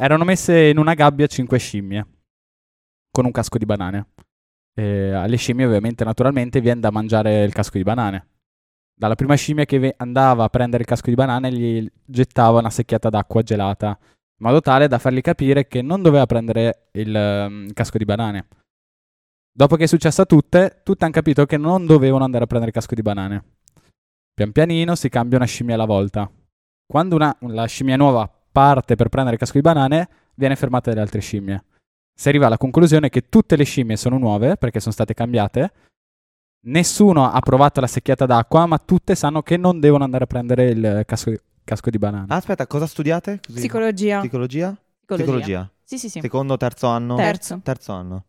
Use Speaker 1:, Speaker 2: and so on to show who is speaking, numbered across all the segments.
Speaker 1: erano messe in una gabbia cinque scimmie con un casco di banane. E alle scimmie, ovviamente, naturalmente, viene da mangiare il casco di banane. Dalla prima scimmia che andava a prendere il casco di banane, gli gettava una secchiata d'acqua gelata, in modo tale da fargli capire che non doveva prendere il um, casco di banane. Dopo che è successo a tutte, tutte hanno capito che non dovevano andare a prendere il casco di banane. Pian pianino si cambia una scimmia alla volta. Quando una, la scimmia nuova parte per prendere il casco di banane, viene fermata dalle altre scimmie. Si arriva alla conclusione che tutte le scimmie sono nuove perché sono state cambiate. Nessuno ha provato la secchiata d'acqua, ma tutte sanno che non devono andare a prendere il casco, casco di banane.
Speaker 2: Ah, aspetta, cosa studiate? Così.
Speaker 3: Psicologia.
Speaker 2: Psicologia?
Speaker 3: Psicologia.
Speaker 2: Psicologia.
Speaker 3: Sì, sì, sì.
Speaker 2: Secondo, terzo anno?
Speaker 3: Terzo.
Speaker 2: Terzo anno.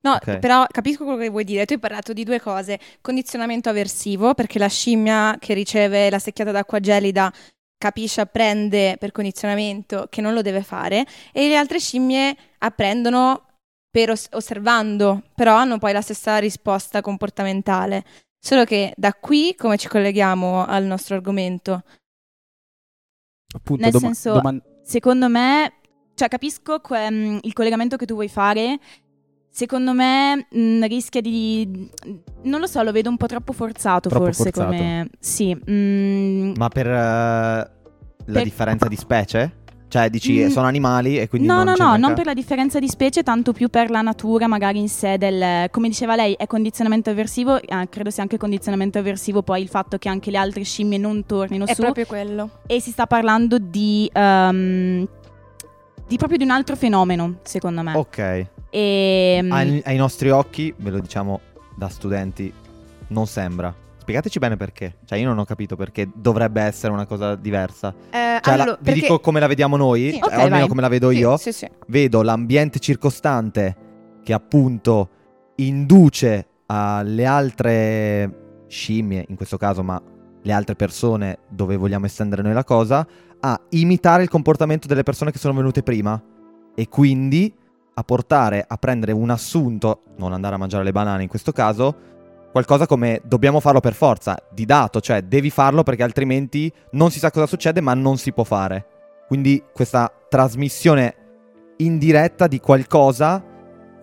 Speaker 3: No,
Speaker 2: Ok.
Speaker 3: però capisco quello che vuoi dire. Tu hai parlato di due cose. Condizionamento aversivo, perché la scimmia che riceve la secchiata d'acqua gelida capisce, apprende per condizionamento che non lo deve fare, e le altre scimmie apprendono per os- osservando, però hanno poi la stessa risposta comportamentale. Solo che da qui come ci colleghiamo al nostro argomento?
Speaker 1: Appunto,
Speaker 4: Nel
Speaker 1: doma-
Speaker 4: senso-
Speaker 1: doman-
Speaker 4: Secondo me, cioè capisco que- mm, il collegamento che tu vuoi fare. Secondo me mh, rischia di... Non lo so, lo vedo un po' troppo forzato
Speaker 1: Troppo
Speaker 4: forse
Speaker 1: forzato.
Speaker 4: come... Sì. mm,
Speaker 2: Ma per eh, la
Speaker 4: Per-
Speaker 2: differenza di specie? Cioè, dici,
Speaker 4: Mm.
Speaker 2: sono animali e quindi
Speaker 4: no,
Speaker 2: non
Speaker 4: no,
Speaker 2: c'è
Speaker 4: no,
Speaker 2: neanche-
Speaker 4: non per la differenza di specie, tanto più per la natura magari in sé del... Come diceva lei, è condizionamento avversivo, eh, credo sia anche condizionamento avversivo poi il fatto che anche le altre scimmie non tornino
Speaker 3: È
Speaker 4: su.
Speaker 3: proprio quello.
Speaker 4: E si sta parlando di... ehm, di proprio di un altro fenomeno, secondo me.
Speaker 2: Ok.
Speaker 4: E, mm,
Speaker 2: Ai, ai nostri occhi, ve lo diciamo da studenti, non sembra. Spiegateci bene perché. Cioè, io non ho capito perché dovrebbe essere una cosa diversa.
Speaker 3: Eh,
Speaker 2: Cioè, la-
Speaker 3: allora,
Speaker 2: vi
Speaker 3: perché-
Speaker 2: dico come la vediamo noi,
Speaker 3: Sì.
Speaker 2: cioè,
Speaker 4: Ok,
Speaker 2: almeno
Speaker 4: vai.
Speaker 2: come la vedo
Speaker 3: Sì,
Speaker 2: io.
Speaker 3: Sì, sì.
Speaker 2: Vedo l'ambiente circostante che appunto induce alle altre scimmie, in questo caso, ma le altre persone dove vogliamo estendere noi la cosa, a imitare il comportamento delle persone che sono venute prima e quindi a portare a prendere un assunto, non andare a mangiare le banane in questo caso, qualcosa come dobbiamo farlo per forza, di dato, cioè devi farlo perché altrimenti non si sa cosa succede ma non si può fare. Quindi questa trasmissione indiretta di qualcosa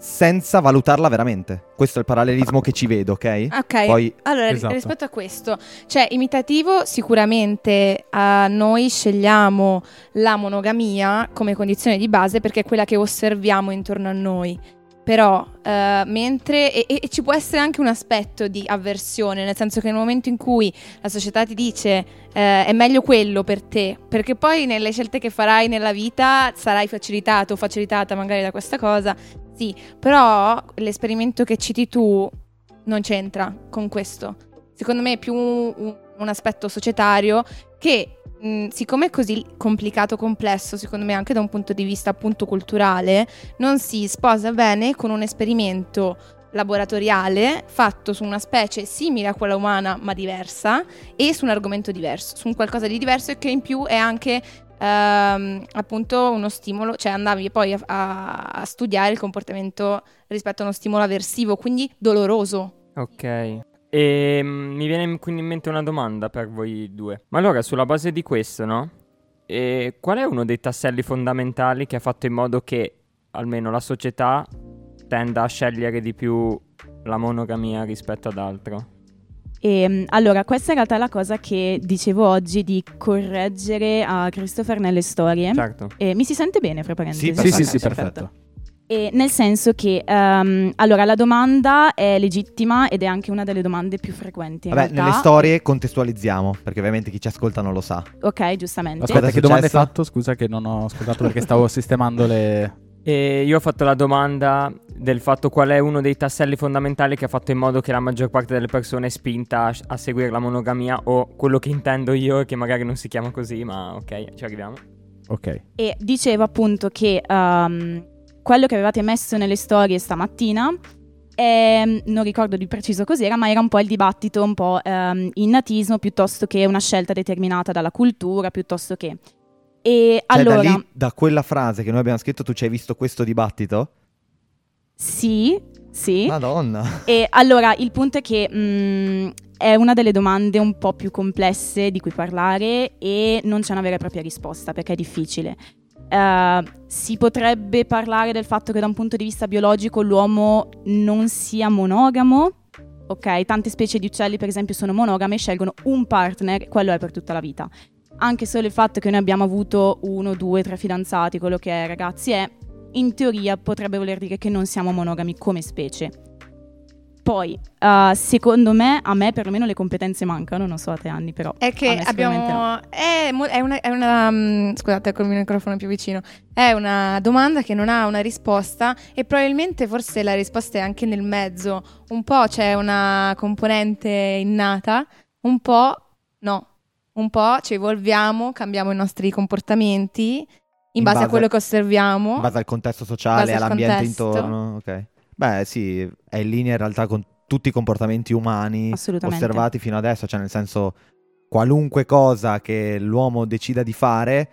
Speaker 2: senza valutarla veramente. Questo è il parallelismo che ci vedo, ok?
Speaker 3: Ok,
Speaker 2: Poi
Speaker 3: allora
Speaker 1: Esatto.
Speaker 3: rispetto a questo, cioè imitativo sicuramente a noi scegliamo la monogamia come condizione di base perché è quella che osserviamo intorno a noi. Però, eh, mentre. E, e- ci può essere anche un aspetto di avversione, nel senso che nel momento in cui la società ti dice eh, è meglio quello per te, perché poi nelle scelte che farai nella vita sarai facilitato o facilitata magari da questa cosa, sì, però l'esperimento che citi tu non c'entra con questo. Secondo me è più un, un aspetto societario che, mh, siccome è così complicato, complesso, secondo me anche da un punto di vista appunto culturale, non si sposa bene con un esperimento laboratoriale fatto su una specie simile a quella umana ma diversa e su un argomento diverso, su un qualcosa di diverso e che in più è anche ehm, appunto uno stimolo, cioè andavi poi a, a- a studiare il comportamento rispetto a uno stimolo aversivo, quindi doloroso.
Speaker 5: Ok. E mm, mi viene quindi in mente una domanda per voi due. Ma allora, sulla base di questo, no? E qual è uno dei tasselli fondamentali che ha fatto in modo che almeno la società tenda a scegliere di più la monogamia rispetto ad altro?
Speaker 4: E, mm, allora, questa in realtà è la cosa che dicevo oggi di correggere a Christopher nelle storie.
Speaker 5: Certo.
Speaker 4: E mi si sente bene, fra parentesi?
Speaker 2: Sì,
Speaker 1: Sì, sì,
Speaker 2: perfetto,
Speaker 1: sì, perfetto.
Speaker 4: E nel senso che, ehm, allora, la domanda è legittima ed è anche una delle domande più frequenti. in
Speaker 2: Vabbè,
Speaker 4: realtà.
Speaker 2: nelle storie contestualizziamo, perché ovviamente chi ci ascolta non lo sa.
Speaker 4: Ok, giustamente.
Speaker 1: Aspetta,
Speaker 2: è
Speaker 1: che domanda hai fatto? Scusa che non ho ascoltato perché stavo sistemando le...
Speaker 5: E io ho fatto la domanda del fatto qual è uno dei tasselli fondamentali che ha fatto in modo che la maggior parte delle persone è spinta a, a seguire la monogamia o quello che intendo io che magari non si chiama così, ma ok, ci arriviamo.
Speaker 1: Ok.
Speaker 4: E dicevo appunto che ehm, quello che avevate messo nelle storie stamattina, ehm, non ricordo di preciso cos'era, ma era un po' il dibattito un po' ehm, innatismo piuttosto che una scelta determinata dalla cultura, piuttosto che... E
Speaker 2: Cioè,
Speaker 4: allora,
Speaker 2: da lì, da quella frase che noi abbiamo scritto, tu ci hai visto questo dibattito?
Speaker 4: sì, sì.
Speaker 2: Madonna.
Speaker 4: E allora il punto è che mh, è una delle domande un po' più complesse di cui parlare e non c'è una vera e propria risposta perché è difficile. Eh, si potrebbe parlare del fatto che da un punto di vista biologico l'uomo non sia monogamo. Ok, tante specie di uccelli per esempio sono monogame e scelgono un partner, quello è per tutta la vita. Anche solo il fatto che noi abbiamo avuto uno, due, tre fidanzati, quello che è ragazzi, è in teoria potrebbe voler dire che non siamo monogami come specie. Poi, uh, secondo me, a me perlomeno le competenze mancano, non so a te anni, però.
Speaker 3: È che abbiamo. No. È, è, una. È una um, scusate, con il microfono più vicino. È una domanda che non ha una risposta e probabilmente forse la risposta è anche nel mezzo. Un po' c'è una componente innata, un po' no. Un po' ci evolviamo, cambiamo i nostri comportamenti in, in base, base, a quello che osserviamo.
Speaker 2: In base al contesto sociale, all'ambiente contesto. intorno. Ok. Beh, sì, è in linea in realtà con tutti i comportamenti umani osservati fino adesso, cioè nel senso qualunque cosa che l'uomo decida di fare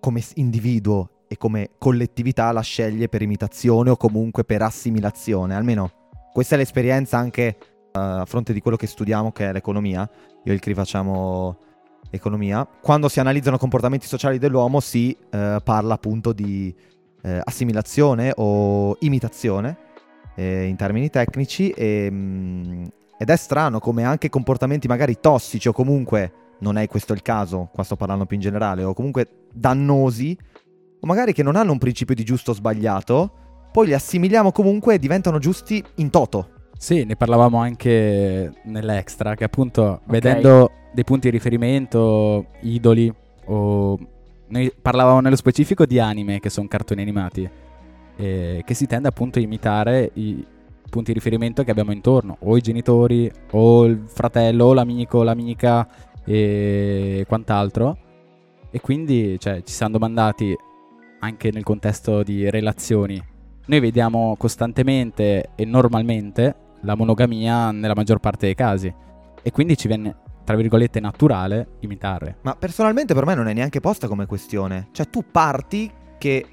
Speaker 2: come individuo e come collettività la sceglie per imitazione o comunque per assimilazione, almeno questa è l'esperienza anche a fronte di quello che studiamo che è l'economia. Io e il CRI facciamo economia. Quando si analizzano comportamenti sociali dell'uomo si uh, parla appunto di eh, assimilazione o imitazione eh, in termini tecnici e, mh, mm, ed è strano come anche comportamenti magari tossici o comunque non è questo il caso, qua sto parlando più in generale, o comunque dannosi o magari che non hanno un principio di giusto o sbagliato, poi li assimiliamo comunque e diventano giusti in toto.
Speaker 1: Sì, ne parlavamo anche nell'extra, che appunto okay. vedendo dei punti di riferimento, idoli o noi parlavamo nello specifico di anime, che sono cartoni animati, eh, che si tende appunto a imitare i punti di riferimento che abbiamo intorno, o i genitori, o il fratello, o l'amico, l'amica e quant'altro. E quindi cioè, ci siamo domandati anche nel contesto di relazioni. Noi vediamo costantemente e normalmente la monogamia nella maggior parte dei casi. E quindi ci viene tra virgolette, naturale imitare.
Speaker 2: Ma personalmente per me non è neanche posta come questione. Cioè tu parti che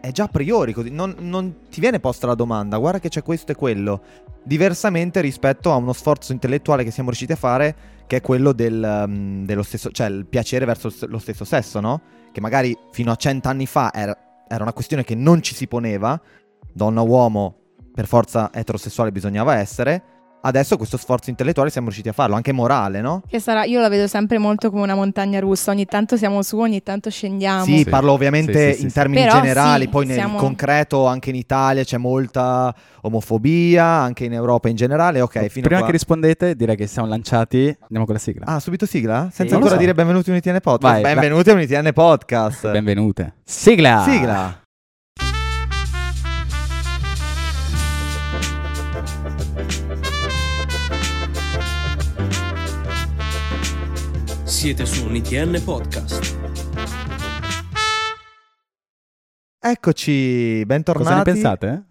Speaker 2: è già a priori così, non, non, ti viene posta la domanda, guarda che c'è questo e quello, diversamente rispetto a uno sforzo intellettuale che siamo riusciti a fare, che è quello del, um, dello stesso, cioè il piacere verso lo stesso sesso, no? Che magari fino a cent'anni fa era, era una questione che non ci si poneva, donna-uomo per forza eterosessuale bisognava essere, adesso questo sforzo intellettuale siamo riusciti a farlo, anche morale, no?
Speaker 3: Che sarà, io la vedo sempre molto come una montagna russa, ogni tanto siamo su, ogni tanto scendiamo.
Speaker 2: Sì, sì. parlo ovviamente sì, sì, in termini Però generali, poi nel siamo... concreto anche in Italia c'è molta omofobia, anche in Europa in generale, ok.
Speaker 1: Fino Prima che rispondete direi che siamo lanciati, andiamo con la sigla.
Speaker 2: Ah, subito sigla? Senza ancora so. dire benvenuti a UniTN Podcast. Vai, benvenuti a UniTN Podcast.
Speaker 1: Benvenute. Sigla!
Speaker 2: Sigla!
Speaker 6: Siete su un ITN Podcast.
Speaker 2: Eccoci, bentornati.
Speaker 1: Cosa ne pensate?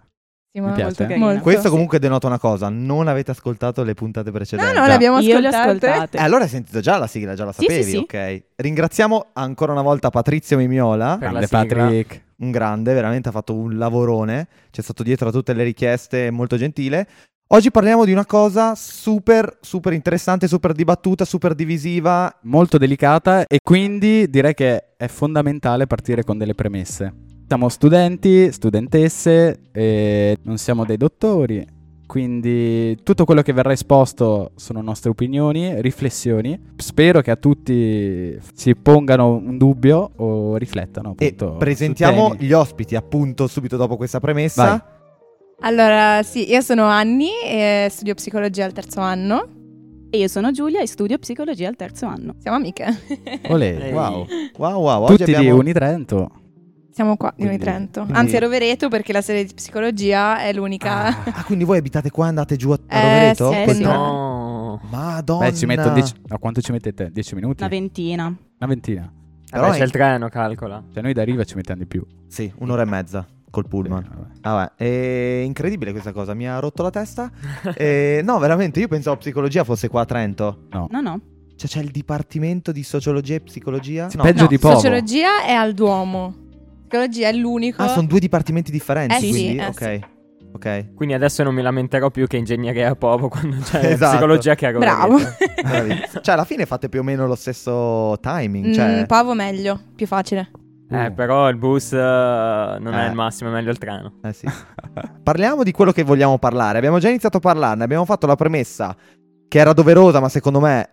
Speaker 3: Sì, Mi piace. Molto.
Speaker 2: Questo comunque denota una cosa, non avete ascoltato le puntate precedenti.
Speaker 3: No, non le abbiamo ascoltate.
Speaker 4: ascoltate.
Speaker 2: Eh, allora hai sentito già la sigla, già la sapevi,
Speaker 4: sì, sì,
Speaker 2: ok. Ringraziamo ancora una volta Patrizio Mimiola.
Speaker 1: Grande Patrick.
Speaker 2: Un grande, veramente ha fatto un lavorone, c'è stato dietro a tutte le richieste, molto gentile. Oggi parliamo di una cosa super, super interessante, super dibattuta, super divisiva.
Speaker 1: Molto delicata e quindi direi che è fondamentale partire con delle premesse. Siamo studenti, studentesse, e non siamo dei dottori, quindi tutto quello che verrà esposto sono nostre opinioni, riflessioni. Spero che a tutti si pongano un dubbio o riflettano. Appunto,
Speaker 2: e presentiamo gli ospiti appunto subito dopo questa premessa.
Speaker 3: Vai. Allora, sì, io sono Anni e studio psicologia al terzo anno.
Speaker 4: E io sono Giulia e studio psicologia al terzo anno.
Speaker 3: Siamo amiche.
Speaker 2: Olè, wow. Wow, wow.
Speaker 1: Tutti abbiamo... di Unitrento.
Speaker 3: Siamo qua di Unitrento. Quindi... Anzi, a Rovereto perché la serie di psicologia è l'unica.
Speaker 2: Ah, ah quindi voi abitate qua e andate giù a, a Rovereto?
Speaker 3: Eh, sì,
Speaker 2: no. Madonna.
Speaker 1: Beh, ci metto dieci... A quanto ci mettete? Dieci minuti?
Speaker 4: Una ventina.
Speaker 1: Una ventina.
Speaker 5: Però c'è il treno, calcola.
Speaker 1: Cioè noi da Riva ci mettiamo di più.
Speaker 2: Sì, un'ora e mezza col pullman. Sì, vabbè. Vabbè, è incredibile questa cosa, mi ha rotto la testa. e, no, veramente, io pensavo psicologia fosse qua a Trento.
Speaker 1: No.
Speaker 4: No, no.
Speaker 2: Cioè c'è il dipartimento di sociologia e psicologia?
Speaker 1: Sì, no. Peggio
Speaker 3: no,
Speaker 1: di poco.
Speaker 3: Sociologia è al Duomo. Psicologia è l'unico.
Speaker 2: Ah, sono due dipartimenti differenti,
Speaker 3: eh
Speaker 2: quindi?
Speaker 3: Sì, eh
Speaker 2: ok.
Speaker 3: Sì.
Speaker 2: Ok.
Speaker 5: Quindi adesso non mi lamenterò più che ingegneria a Povo quando c'è esatto. psicologia che a
Speaker 3: Bravo.
Speaker 2: cioè, alla fine fate più o meno lo stesso timing. Cioè...
Speaker 3: Mm, Povo meglio, più facile.
Speaker 5: Eh,
Speaker 2: Uh.
Speaker 5: però il bus eh, non è
Speaker 2: Eh.
Speaker 5: il massimo, è meglio il treno.
Speaker 2: Eh sì. Parliamo di quello che vogliamo parlare. Abbiamo già iniziato a parlarne, abbiamo fatto la premessa che era doverosa, ma secondo me,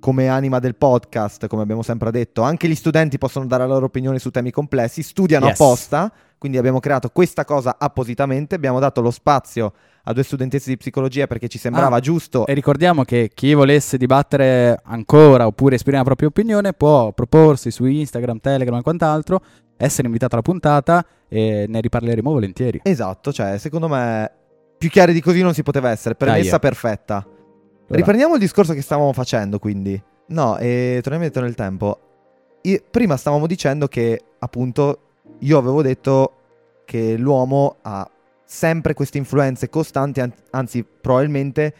Speaker 2: come anima del podcast, come abbiamo sempre detto, anche gli studenti possono dare la loro opinione su temi complessi, studiano
Speaker 1: Yes.
Speaker 2: apposta, quindi abbiamo creato questa cosa appositamente, abbiamo dato lo spazio a due studentesse di psicologia perché ci sembrava
Speaker 1: Ah,
Speaker 2: giusto.
Speaker 1: E ricordiamo che chi volesse dibattere ancora oppure esprimere la propria opinione può proporsi su Instagram, Telegram e quant'altro, essere invitato alla puntata e ne riparleremo volentieri.
Speaker 2: Esatto, cioè, secondo me più chiari di così non si poteva essere, premessa
Speaker 1: Dai,
Speaker 2: perfetta.
Speaker 1: Allora,
Speaker 2: Riprendiamo il discorso che stavamo facendo, quindi. No, e torniamo indietro nel tempo. I- prima stavamo dicendo che, appunto, io avevo detto che l'uomo ha sempre queste influenze costanti, an- anzi, probabilmente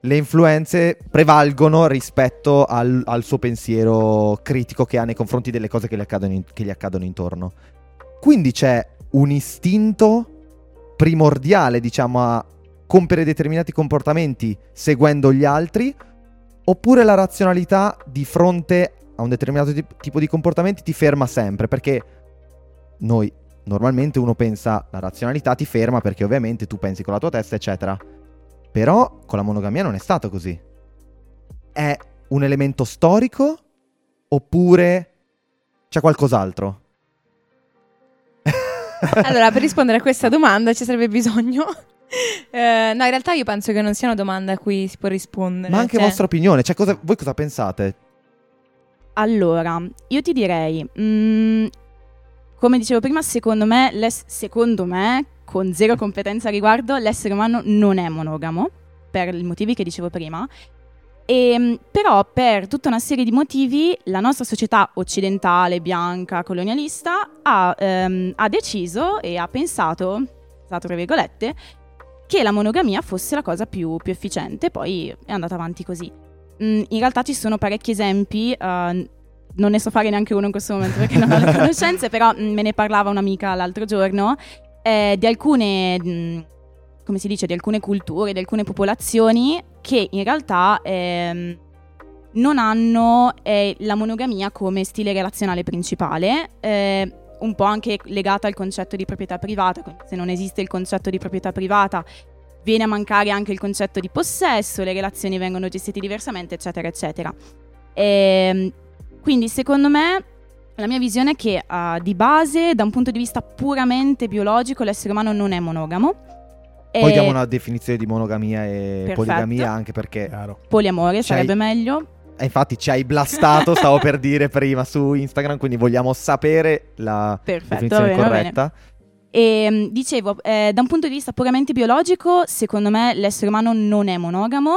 Speaker 2: le influenze prevalgono rispetto al, al suo pensiero critico che ha nei confronti delle cose che gli accadono, in- che gli accadono intorno. Quindi c'è un istinto primordiale, diciamo, a compiere determinati comportamenti seguendo gli altri, oppure la razionalità di fronte a un determinato tip- tipo di comportamenti ti ferma sempre, perché noi normalmente uno pensa la razionalità ti ferma perché ovviamente tu pensi con la tua testa, eccetera. Però con la monogamia non è stato così. È un elemento storico oppure c'è qualcos'altro?
Speaker 3: Allora, per rispondere a questa domanda ci sarebbe bisogno. Eh, no, in realtà io penso che non sia una domanda a cui si può rispondere.
Speaker 2: Ma anche
Speaker 3: cioè-
Speaker 2: vostra opinione, cioè cosa- voi cosa pensate?
Speaker 4: Allora, io ti direi, mm, come dicevo prima, secondo me, secondo me, con zero competenza a riguardo, l'essere umano non è monogamo, per i motivi che dicevo prima. E, però per tutta una serie di motivi la nostra società occidentale, bianca, colonialista ha, ehm, ha deciso e ha pensato, tra virgolette, che la monogamia fosse la cosa più, più efficiente, poi è andata avanti così. Mm, in realtà ci sono parecchi esempi, eh, non ne so fare neanche uno in questo momento perché non ho le conoscenze, però mm, me ne parlava un'amica l'altro giorno eh, di alcune, mm, come si dice, di alcune culture, di alcune popolazioni che in realtà ehm, non hanno eh, la monogamia come stile relazionale principale. eh, un po' anche legata al concetto di proprietà privata, quindi se non esiste il concetto di proprietà privata viene a mancare anche il concetto di possesso, le relazioni vengono gestite diversamente, eccetera, eccetera. Ehm, quindi secondo me la mia visione è che ah, di base, da un punto di vista puramente biologico, l'essere umano non è monogamo.
Speaker 2: Poi
Speaker 4: E
Speaker 2: diamo una definizione di monogamia e
Speaker 4: Perfetto.
Speaker 2: poligamia anche perché
Speaker 1: Chiaro.
Speaker 4: poliamore
Speaker 2: C'hai-
Speaker 4: sarebbe meglio.
Speaker 2: eh, infatti ci hai blastato, stavo per dire prima su Instagram, quindi vogliamo sapere la
Speaker 4: Perfetto, va
Speaker 2: definizione
Speaker 4: bene, va bene.
Speaker 2: corretta.
Speaker 4: E mh, dicevo, eh, da un punto di vista puramente biologico, secondo me l'essere umano non è monogamo,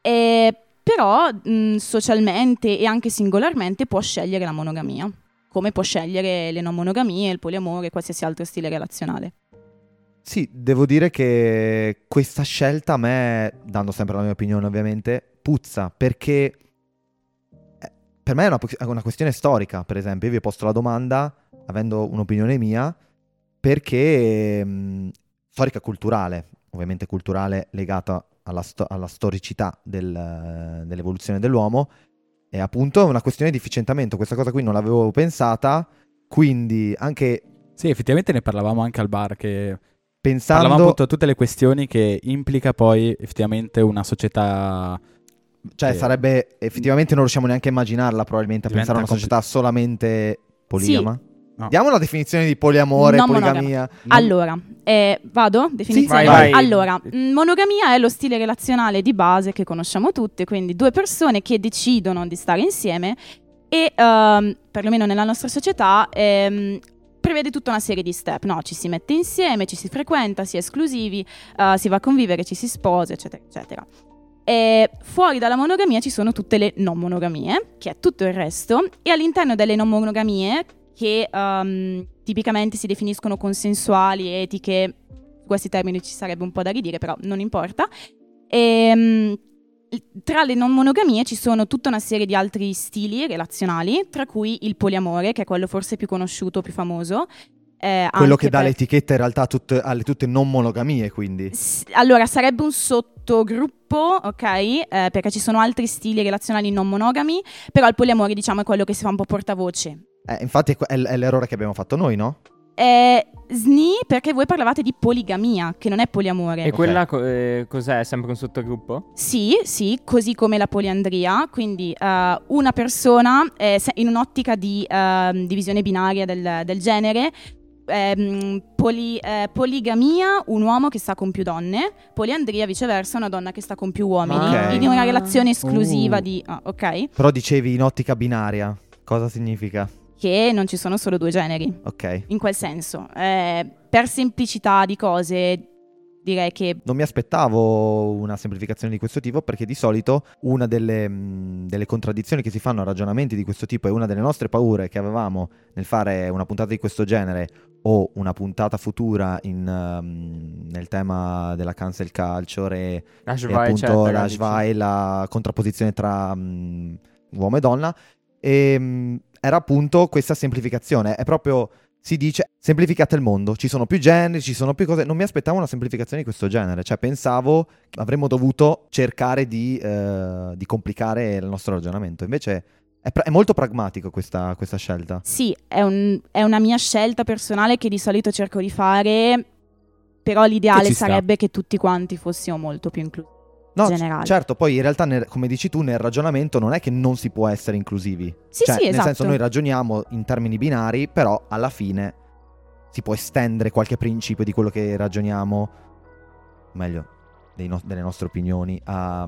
Speaker 4: eh, però mh, socialmente e anche singolarmente può scegliere la monogamia, come può scegliere le non monogamie, il poliamore, qualsiasi altro stile relazionale.
Speaker 2: Sì, devo dire che questa scelta a me, dando sempre la mia opinione ovviamente, puzza perché eh, per me è una, una questione storica, per esempio, io vi ho posto la domanda avendo un'opinione mia perché mh, storica culturale, ovviamente culturale legata alla, sto- alla storicità del- dell'evoluzione dell'uomo, è appunto una questione di efficientamento, questa cosa qui non l'avevo pensata, quindi anche
Speaker 1: Sì, effettivamente ne parlavamo anche al bar che
Speaker 2: pensando...
Speaker 1: parlavamo appunto di tutte le questioni che implica poi effettivamente una società
Speaker 2: Cioè,
Speaker 1: Eh,
Speaker 2: sarebbe effettivamente non riusciamo neanche a immaginarla, probabilmente, a
Speaker 1: Diventa
Speaker 2: pensare a una società solamente poligama.
Speaker 1: No.
Speaker 2: Diamo una definizione di poliamore,
Speaker 4: Non
Speaker 2: poligamia.
Speaker 4: Allora, eh, vado? Definizione?
Speaker 5: Sì, vai, vai.
Speaker 4: Allora, mh, monogamia è lo stile relazionale di base che conosciamo tutti, quindi due persone che decidono di stare insieme e, ehm, perlomeno nella nostra società, ehm, prevede tutta una serie di step, no? Ci si mette insieme, ci si frequenta, si è esclusivi, eh, si va a convivere, ci si sposa, eccetera, eccetera. E fuori dalla monogamia ci sono tutte le non monogamie, che è tutto il resto, e all'interno delle non monogamie, che ehm, tipicamente si definiscono consensuali, etiche, su questi termini ci sarebbe un po' da ridire, però non importa. Ehm, tra le non monogamie ci sono tutta una serie di altri stili relazionali, tra cui il poliamore, che è quello forse più conosciuto, più famoso. eh,
Speaker 2: Quello che dà
Speaker 4: per-
Speaker 2: l'etichetta in realtà a tutte- alle tutte non monogamie, quindi.
Speaker 4: S- Allora, sarebbe un sottogruppo, ok? Eh, perché ci sono altri stili relazionali non monogami, però il poliamore, diciamo, è quello che si fa un po' portavoce.
Speaker 2: Eh, infatti è, è l'errore che abbiamo fatto noi, no?
Speaker 4: Eh, SNI perché voi parlavate di poligamia, che non è poliamore.
Speaker 5: E quella co- eh, cos'è? È sempre un sottogruppo?
Speaker 4: Sì, sì, così come la poliandria, quindi eh, una persona eh, in un'ottica di ehm, divisione binaria del, del genere, ehm, poli- eh, poligamia un uomo che sta con più donne, poliandria viceversa una donna che sta con più uomini,
Speaker 2: Ok.
Speaker 4: in una relazione esclusiva
Speaker 1: Uh.
Speaker 4: di... ah, ok?
Speaker 2: Però dicevi in ottica binaria. Cosa significa?
Speaker 4: Che non ci sono solo due generi,
Speaker 2: Ok.
Speaker 4: in quel senso. Eh, per semplicità di cose direi che...
Speaker 2: Non mi aspettavo una semplificazione di questo tipo perché di solito una delle, mh, delle contraddizioni che si fanno a ragionamenti di questo tipo e una delle nostre paure che avevamo nel fare una puntata di questo genere o una puntata futura in, ehm, nel tema della cancel culture e, e appunto
Speaker 5: eccetera,
Speaker 2: la la contrapposizione tra mh, uomo e donna, e, mh, era appunto questa semplificazione. È proprio, si dice, semplificate il mondo, ci sono più generi, ci sono più cose. Non mi aspettavo una semplificazione di questo genere, cioè pensavo che avremmo dovuto cercare di, eh, di complicare il nostro ragionamento. Invece è, pra- è molto pragmatico questa, questa scelta.
Speaker 4: Sì, è, un- è una mia scelta personale che di solito cerco di fare, però
Speaker 1: Che
Speaker 4: l'ideale
Speaker 1: ci sta.
Speaker 4: sarebbe che tutti quanti fossimo molto più inclusi.
Speaker 2: No,
Speaker 4: Generale.
Speaker 2: certo, poi in realtà, nel- come dici tu, nel ragionamento non è che non si può essere inclusivi.
Speaker 4: Sì,
Speaker 2: Cioè,
Speaker 4: sì,
Speaker 2: nel
Speaker 4: esatto.
Speaker 2: senso, noi ragioniamo in termini binari, però alla fine si può estendere qualche principio di quello che ragioniamo, meglio, no- delle nostre opinioni, a,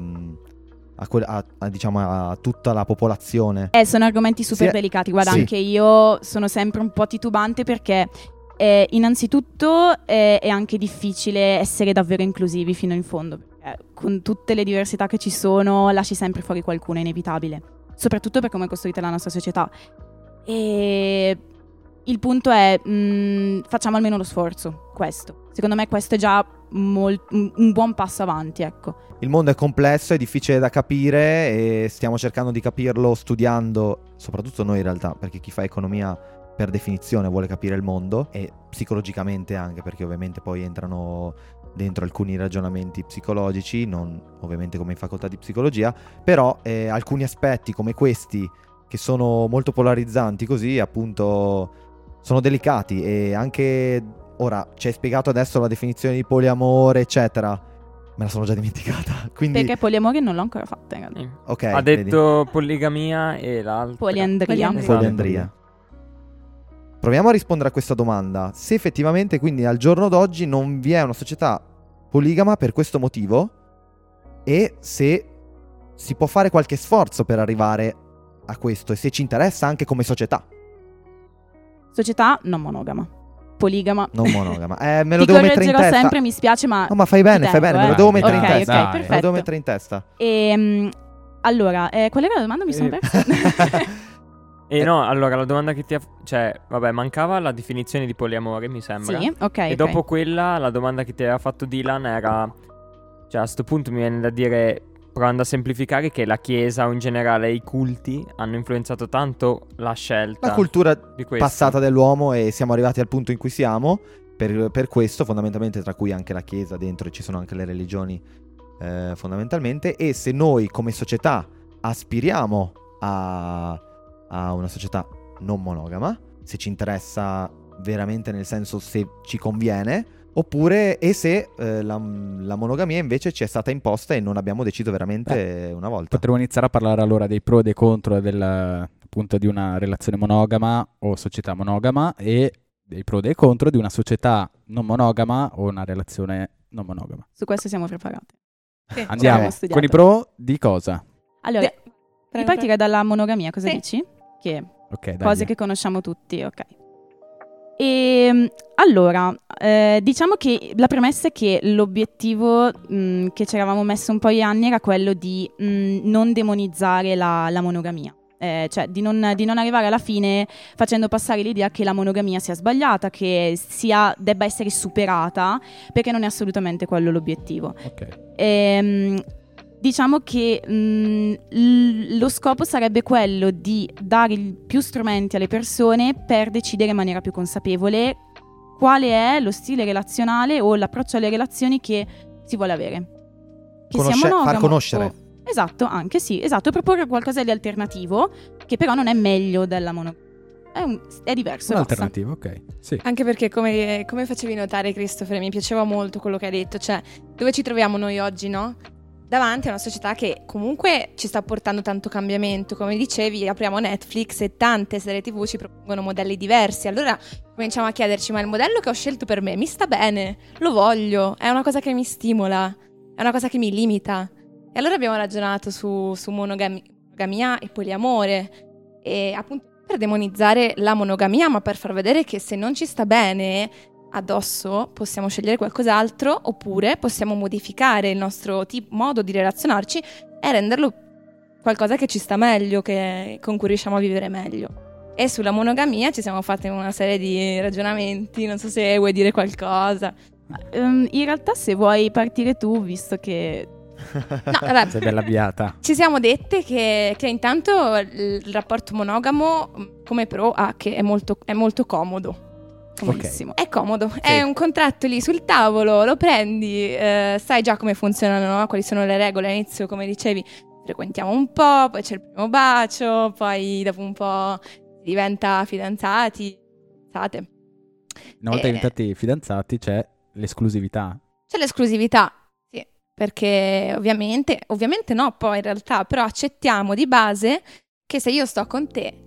Speaker 2: a que- a- a, diciamo, a tutta la popolazione.
Speaker 4: Eh, sono argomenti super
Speaker 2: Sì,
Speaker 4: delicati. Guarda,
Speaker 2: sì.
Speaker 4: anche io sono sempre un po' titubante perché eh, innanzitutto eh, è anche difficile essere davvero inclusivi fino in fondo. Perché con tutte le diversità che ci sono, lasci sempre fuori qualcuno, è inevitabile. Soprattutto per come è costruita la nostra società. E il punto è, mh, facciamo almeno lo sforzo, questo. Secondo me questo è già mol- un buon passo avanti, ecco.
Speaker 2: Il mondo è complesso, è difficile da capire e stiamo cercando di capirlo studiando, soprattutto noi in realtà, perché chi fa economia per definizione vuole capire il mondo e psicologicamente anche, perché ovviamente poi entrano dentro alcuni ragionamenti psicologici, non ovviamente come in facoltà di psicologia, però eh, alcuni aspetti come questi che sono molto polarizzanti così appunto sono delicati e anche ora ci hai spiegato adesso la definizione di poliamore eccetera me la sono già dimenticata quindi
Speaker 4: Perché poliamore non l'ho ancora fatta in realtà.
Speaker 2: Ok
Speaker 5: ha
Speaker 2: vedi.
Speaker 5: detto poligamia e l'altro.
Speaker 4: Poliandria.
Speaker 3: Poliandria
Speaker 2: proviamo a rispondere a questa domanda se effettivamente quindi al giorno d'oggi non vi è una società poligama per questo motivo e se si può fare qualche sforzo per arrivare a questo e se ci interessa anche come società
Speaker 4: Società non monogama. Poligama.
Speaker 2: non monogama eh me lo
Speaker 4: Ti
Speaker 2: devo mettere in testa
Speaker 4: sempre, mi spiace, ma...
Speaker 2: no ma fai bene fai bene me
Speaker 4: eh.
Speaker 2: lo devo mettere in
Speaker 4: Ok,
Speaker 2: testa
Speaker 4: ok,
Speaker 1: Dai.
Speaker 2: me lo
Speaker 4: perfetto.
Speaker 2: devo mettere in testa
Speaker 4: Ehm, allora, eh, qual era la domanda? Mi sono
Speaker 5: Eh,
Speaker 4: persa.
Speaker 5: E no, allora la domanda che ti ha... Cioè, vabbè, mancava la definizione di poliamore, mi sembra.
Speaker 4: sì, ok.
Speaker 5: E
Speaker 4: ok.
Speaker 5: dopo quella, la domanda che ti aveva fatto Dylan era... Cioè, a sto punto mi viene da dire, provando a semplificare, che la Chiesa o in generale i culti hanno influenzato tanto la scelta
Speaker 2: la cultura
Speaker 5: di questo.
Speaker 2: passata dell'uomo e siamo arrivati al punto in cui siamo. Per, per questo, fondamentalmente, tra cui anche la Chiesa dentro, ci sono anche le religioni eh, fondamentalmente. E se noi come società aspiriamo a, a una società non monogama, se ci interessa veramente nel senso se ci conviene, oppure e se eh, la, la monogamia invece ci è stata imposta e non abbiamo deciso veramente una volta.
Speaker 1: Potremmo iniziare a parlare allora dei pro e dei contro del, appunto di una relazione monogama o società monogama e dei pro e dei contro di una società non monogama o una relazione non monogama.
Speaker 4: Su questo siamo preparati.
Speaker 3: Sì.
Speaker 1: Andiamo con i pro di cosa?
Speaker 4: Allora,
Speaker 3: De- Prego,
Speaker 4: partire dalla monogamia, cosa
Speaker 3: Sì.
Speaker 4: dici? Che
Speaker 1: Ok, dai.
Speaker 4: cose che conosciamo tutti, ok. E allora, eh, diciamo che la premessa è che l'obiettivo mh, che ci eravamo messo un po' di anni era quello di mh, non demonizzare la, la monogamia. Eh, cioè di non, di non arrivare alla fine facendo passare l'idea che la monogamia sia sbagliata, che sia, debba essere superata, perché non è assolutamente quello l'obiettivo.
Speaker 1: Ok.
Speaker 4: Ehm, diciamo che mh, l- lo scopo sarebbe quello di dare il- più strumenti alle persone per decidere in maniera più consapevole quale è lo stile relazionale o l'approccio alle relazioni che si vuole avere. Che
Speaker 2: Conosce-
Speaker 4: sia monogamo
Speaker 2: far conoscere.
Speaker 4: o- Esatto, anche sì, esatto, proporre qualcosa di alternativo che però non è meglio della monogamia. È, un- è diverso.
Speaker 1: Un'alternativa, ok. Sì.
Speaker 3: Anche perché, come, come facevi notare, Christopher, mi piaceva molto quello che hai detto. Cioè, dove ci troviamo noi oggi, no? Davanti a una società che comunque ci sta portando tanto cambiamento. Come dicevi, apriamo Netflix e tante serie TV ci propongono modelli diversi. Allora cominciamo a chiederci: ma il modello che ho scelto per me mi sta bene? Lo voglio? È una cosa che mi stimola? È una cosa che mi limita? E allora abbiamo ragionato su, su monogami- monogamia e poliamore. E appunto per demonizzare la monogamia, ma per far vedere che se non ci sta bene addosso possiamo scegliere qualcos'altro oppure possiamo modificare il nostro tip- modo di relazionarci e renderlo qualcosa che ci sta meglio, che- con cui riusciamo a vivere meglio. E sulla monogamia ci siamo fatti una serie di ragionamenti, non so se vuoi dire qualcosa.
Speaker 4: Ehm, in realtà, se vuoi partire tu, visto che.
Speaker 3: No, allora,
Speaker 1: Sei bella avviata.
Speaker 3: Ci siamo dette che, che intanto il rapporto monogamo come pro ha che è molto, è molto comodo.
Speaker 4: Comodissimo.
Speaker 3: È comodo, è un contratto lì sul tavolo, lo prendi, eh, sai già come funzionano, no? quali sono le regole. All'inizio, come dicevi, frequentiamo un po', poi c'è il primo bacio, poi dopo un po' si diventa fidanzati. Fidanzate.
Speaker 1: Una volta
Speaker 3: Eh.
Speaker 1: diventati fidanzati c'è l'esclusività.
Speaker 3: C'è l'esclusività, sì, perché ovviamente, ovviamente no, poi in realtà, però accettiamo di base che se io sto con te,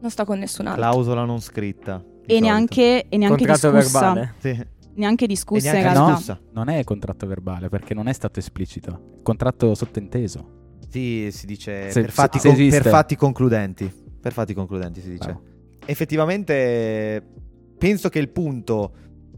Speaker 3: non sto con nessun altro.
Speaker 2: Clausola non scritta.
Speaker 4: E
Speaker 2: solito.
Speaker 4: neanche, e neanche
Speaker 5: Contratto
Speaker 4: discussa.
Speaker 5: verbale.
Speaker 2: Sì.
Speaker 4: Neanche
Speaker 2: E
Speaker 4: discussa
Speaker 2: neanche
Speaker 4: in realtà.
Speaker 2: discussa.
Speaker 1: Non è contratto verbale perché non è stato esplicito. Contratto sottinteso.
Speaker 2: Sì, si dice
Speaker 1: Se-
Speaker 2: per, fatti
Speaker 1: se
Speaker 2: con-
Speaker 1: esiste.
Speaker 2: per fatti concludenti. Per fatti concludenti si dice.
Speaker 1: Bravo.
Speaker 2: Effettivamente penso che il punto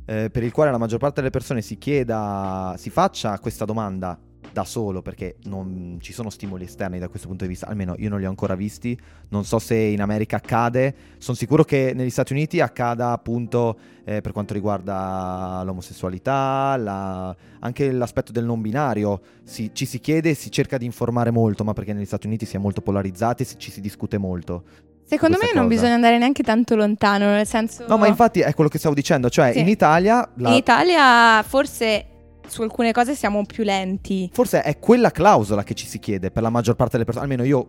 Speaker 2: eh, per il quale la maggior parte delle persone si chieda, si faccia questa domanda da solo, perché non ci sono stimoli esterni da questo punto di vista, almeno io non li ho ancora visti, non so se in America accade, sono sicuro che negli Stati Uniti accada appunto eh, per quanto riguarda l'omosessualità, la- anche l'aspetto del non binario, si- ci si chiede e si cerca di informare molto, ma perché negli Stati Uniti si è molto polarizzati e ci si discute molto.
Speaker 3: Secondo me non
Speaker 2: cosa.
Speaker 3: bisogna andare neanche tanto lontano, nel senso...
Speaker 2: No, ma infatti è quello che stavo dicendo, cioè
Speaker 3: Sì.
Speaker 2: in Italia la-
Speaker 3: In Italia forse su alcune cose siamo più lenti.
Speaker 2: forse è quella clausola che ci si chiede per la maggior parte delle persone, almeno io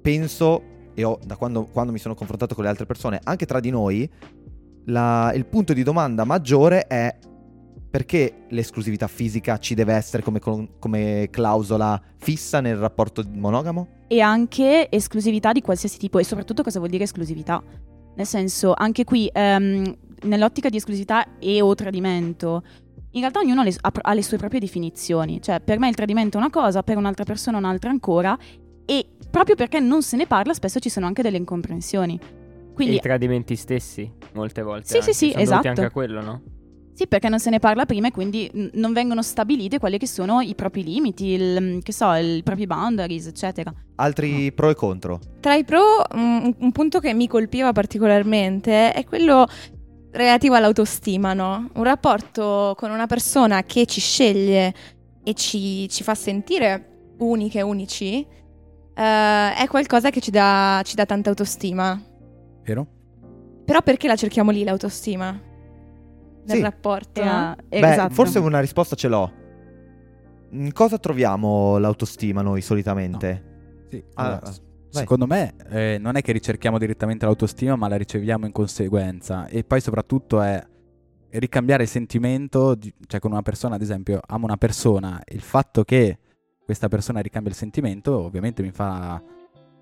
Speaker 2: penso e ho, da quando, quando mi sono confrontato con le altre persone, anche tra di noi, la- il punto di domanda maggiore è perché l'esclusività fisica ci deve essere come, come clausola fissa nel rapporto monogamo?
Speaker 4: e anche esclusività di qualsiasi tipo e soprattutto cosa vuol dire esclusività. Nel senso, anche qui, ehm, nell'ottica di esclusività e o tradimento, in realtà ognuno ha le, ha- ha le sue proprie definizioni. Cioè, per me il tradimento è una cosa, per un'altra persona un'altra ancora, e proprio perché non se ne parla spesso ci sono anche delle incomprensioni.
Speaker 5: E
Speaker 4: Quindi,
Speaker 5: i tradimenti stessi, molte volte.
Speaker 4: Sì, sì,
Speaker 5: anche.
Speaker 4: sì,
Speaker 5: Sono dovuti
Speaker 4: esatto.
Speaker 5: anche a quello, no?
Speaker 4: sì, perché non se ne parla prima e quindi mm, non vengono stabilite quelli che sono i propri limiti, il, che so, i propri boundaries, eccetera.
Speaker 2: Altri pro e contro?
Speaker 3: Tra i pro, un, un punto che mi colpiva particolarmente è quello relativo all'autostima, no? Un rapporto con una persona che ci sceglie e ci, ci fa sentire uniche, unici, eh, è qualcosa che ci dà, ci dà tanta autostima.
Speaker 1: Vero?
Speaker 3: Però perché la cerchiamo lì l'autostima? Nel
Speaker 2: Sì.
Speaker 3: rapporto, no?
Speaker 4: eh,
Speaker 2: Beh,
Speaker 4: esatto.
Speaker 2: forse una risposta ce l'ho. In cosa troviamo l'autostima noi solitamente?
Speaker 1: Sì.
Speaker 2: Ah,
Speaker 1: allora,
Speaker 2: ah, vai.
Speaker 1: secondo me eh, non è che ricerchiamo direttamente l'autostima, ma la riceviamo in conseguenza. E poi soprattutto è ricambiare il sentimento, di- cioè con una persona, ad esempio, amo una persona, il fatto che questa persona ricambia il sentimento ovviamente mi fa,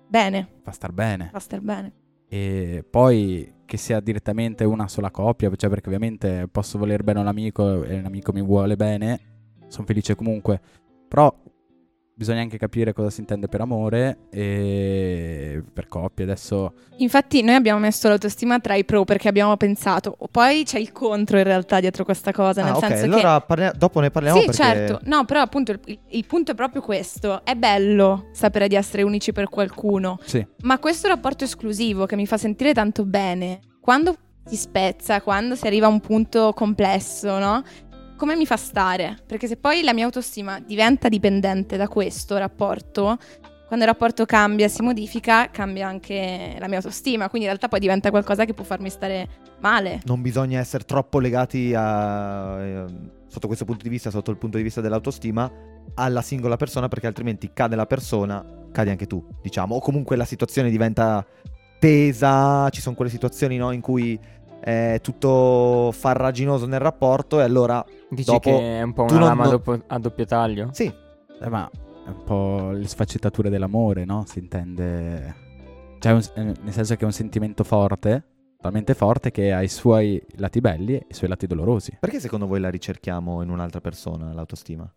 Speaker 3: Bene,
Speaker 1: fa star bene.
Speaker 3: fa star bene.
Speaker 1: E poi che sia direttamente una sola coppia, cioè perché ovviamente posso voler bene un amico e l'amico mi vuole bene, sono felice comunque, però bisogna anche capire cosa si intende per amore e per coppie. Adesso
Speaker 3: Infatti noi abbiamo messo l'autostima tra i pro perché abbiamo pensato, poi c'è il contro in realtà dietro questa cosa, nel
Speaker 2: Ah,
Speaker 3: senso che...
Speaker 2: allora parla- dopo ne parliamo
Speaker 3: Sì,
Speaker 2: perché...
Speaker 3: certo. No, però appunto il, il- il punto è proprio questo. È bello sapere di essere unici per qualcuno,
Speaker 1: sì,
Speaker 3: ma questo rapporto esclusivo che mi fa sentire tanto bene, quando si spezza, quando si arriva a un punto complesso, no? Come mi fa stare? Perché se poi la mia autostima diventa dipendente da questo rapporto, quando il rapporto cambia, si modifica, cambia anche la mia autostima, quindi in realtà poi diventa qualcosa che può farmi stare male.
Speaker 2: Non bisogna essere troppo legati a... eh, sotto questo punto di vista, sotto il punto di vista dell'autostima, alla singola persona perché altrimenti cade la persona, cadi anche tu, diciamo. O comunque la situazione diventa tesa, ci sono quelle situazioni no, in cui è tutto farraginoso nel rapporto e allora
Speaker 5: Dici
Speaker 2: dopo
Speaker 5: che è un po' una lama
Speaker 2: non-
Speaker 5: dopo- a doppio taglio?
Speaker 2: sì,
Speaker 1: Eh, ma è un po' le sfaccettature dell'amore, no? Si intende... Cioè, un- eh, nel senso che è un sentimento forte, talmente forte che ha i suoi lati belli e i suoi lati dolorosi.
Speaker 2: perché secondo voi la ricerchiamo in un'altra persona l'autostima?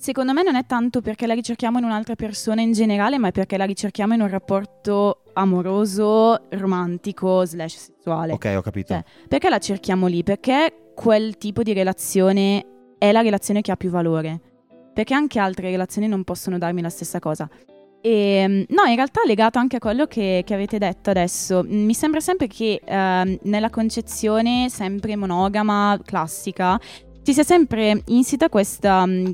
Speaker 4: Secondo me non è tanto perché la ricerchiamo in un'altra persona in generale, ma è perché la ricerchiamo in un rapporto amoroso, romantico, slash sessuale.
Speaker 2: Ok, ho capito.
Speaker 4: Cioè, Perché la cerchiamo lì? Perché quel tipo di relazione è la relazione che ha più valore. Perché anche altre relazioni non possono darmi la stessa cosa. E, mm, no, in realtà legato anche a quello che, che avete detto adesso, mm, mi sembra sempre che ehm, nella concezione sempre monogama, classica, ci sia sempre insita questa, mm,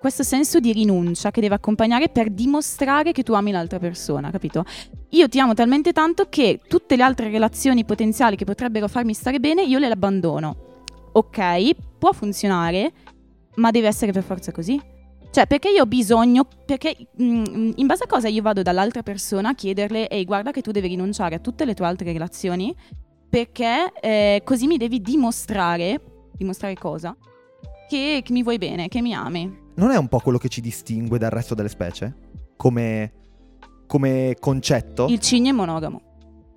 Speaker 4: questo senso di rinuncia che deve accompagnare per dimostrare che tu ami l'altra persona, capito? Io ti amo talmente tanto che tutte le altre relazioni potenziali che potrebbero farmi stare bene, io le abbandono. Ok, può funzionare, ma deve essere per forza così. Cioè, perché io ho bisogno, perché mm, in base a cosa io vado dall'altra persona a chiederle, ehi, guarda che tu devi rinunciare a tutte le tue altre relazioni, perché eh, così mi devi dimostrare, dimostrare cosa? Che, che mi vuoi bene, che mi ami.
Speaker 2: Non è un po' quello che ci distingue dal resto delle specie? Come, come concetto?
Speaker 4: Il cigno è monogamo.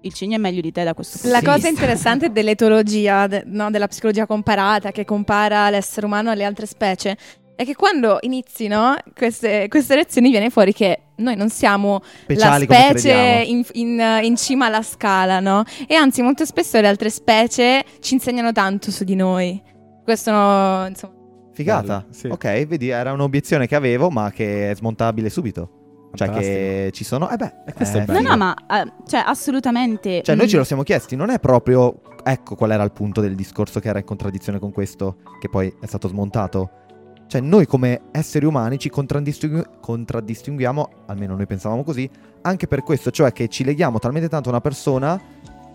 Speaker 4: Il cigno è meglio di te da questo punto
Speaker 3: La
Speaker 4: di
Speaker 3: cosa
Speaker 4: vista.
Speaker 3: interessante dell'etologia, de- no, della psicologia comparata, che compara l'essere umano alle altre specie, è che quando inizi no, queste, queste lezioni viene fuori che noi non siamo
Speaker 2: Speciali
Speaker 3: la specie in, in- in cima alla scala, no? E anzi, molto spesso le altre specie ci insegnano tanto su di noi. Questo, no, insomma,
Speaker 2: Figata.
Speaker 1: Bello, sì.
Speaker 2: Ok, vedi, era un'obiezione che avevo, ma che è smontabile subito. Cioè
Speaker 1: Fantastico.
Speaker 2: che ci sono... Eh beh,
Speaker 1: E questo è
Speaker 2: eh,
Speaker 1: bello.
Speaker 4: No, no, ma eh, cioè, assolutamente.
Speaker 2: Cioè, noi
Speaker 4: mm,
Speaker 2: ce lo siamo chiesti, non è proprio. Ecco qual era il punto del discorso che era in contraddizione con questo, che poi è stato smontato. Cioè, noi come esseri umani ci contraddistingu- contraddistinguiamo, almeno noi pensavamo così, anche per questo, cioè che ci leghiamo talmente tanto a una persona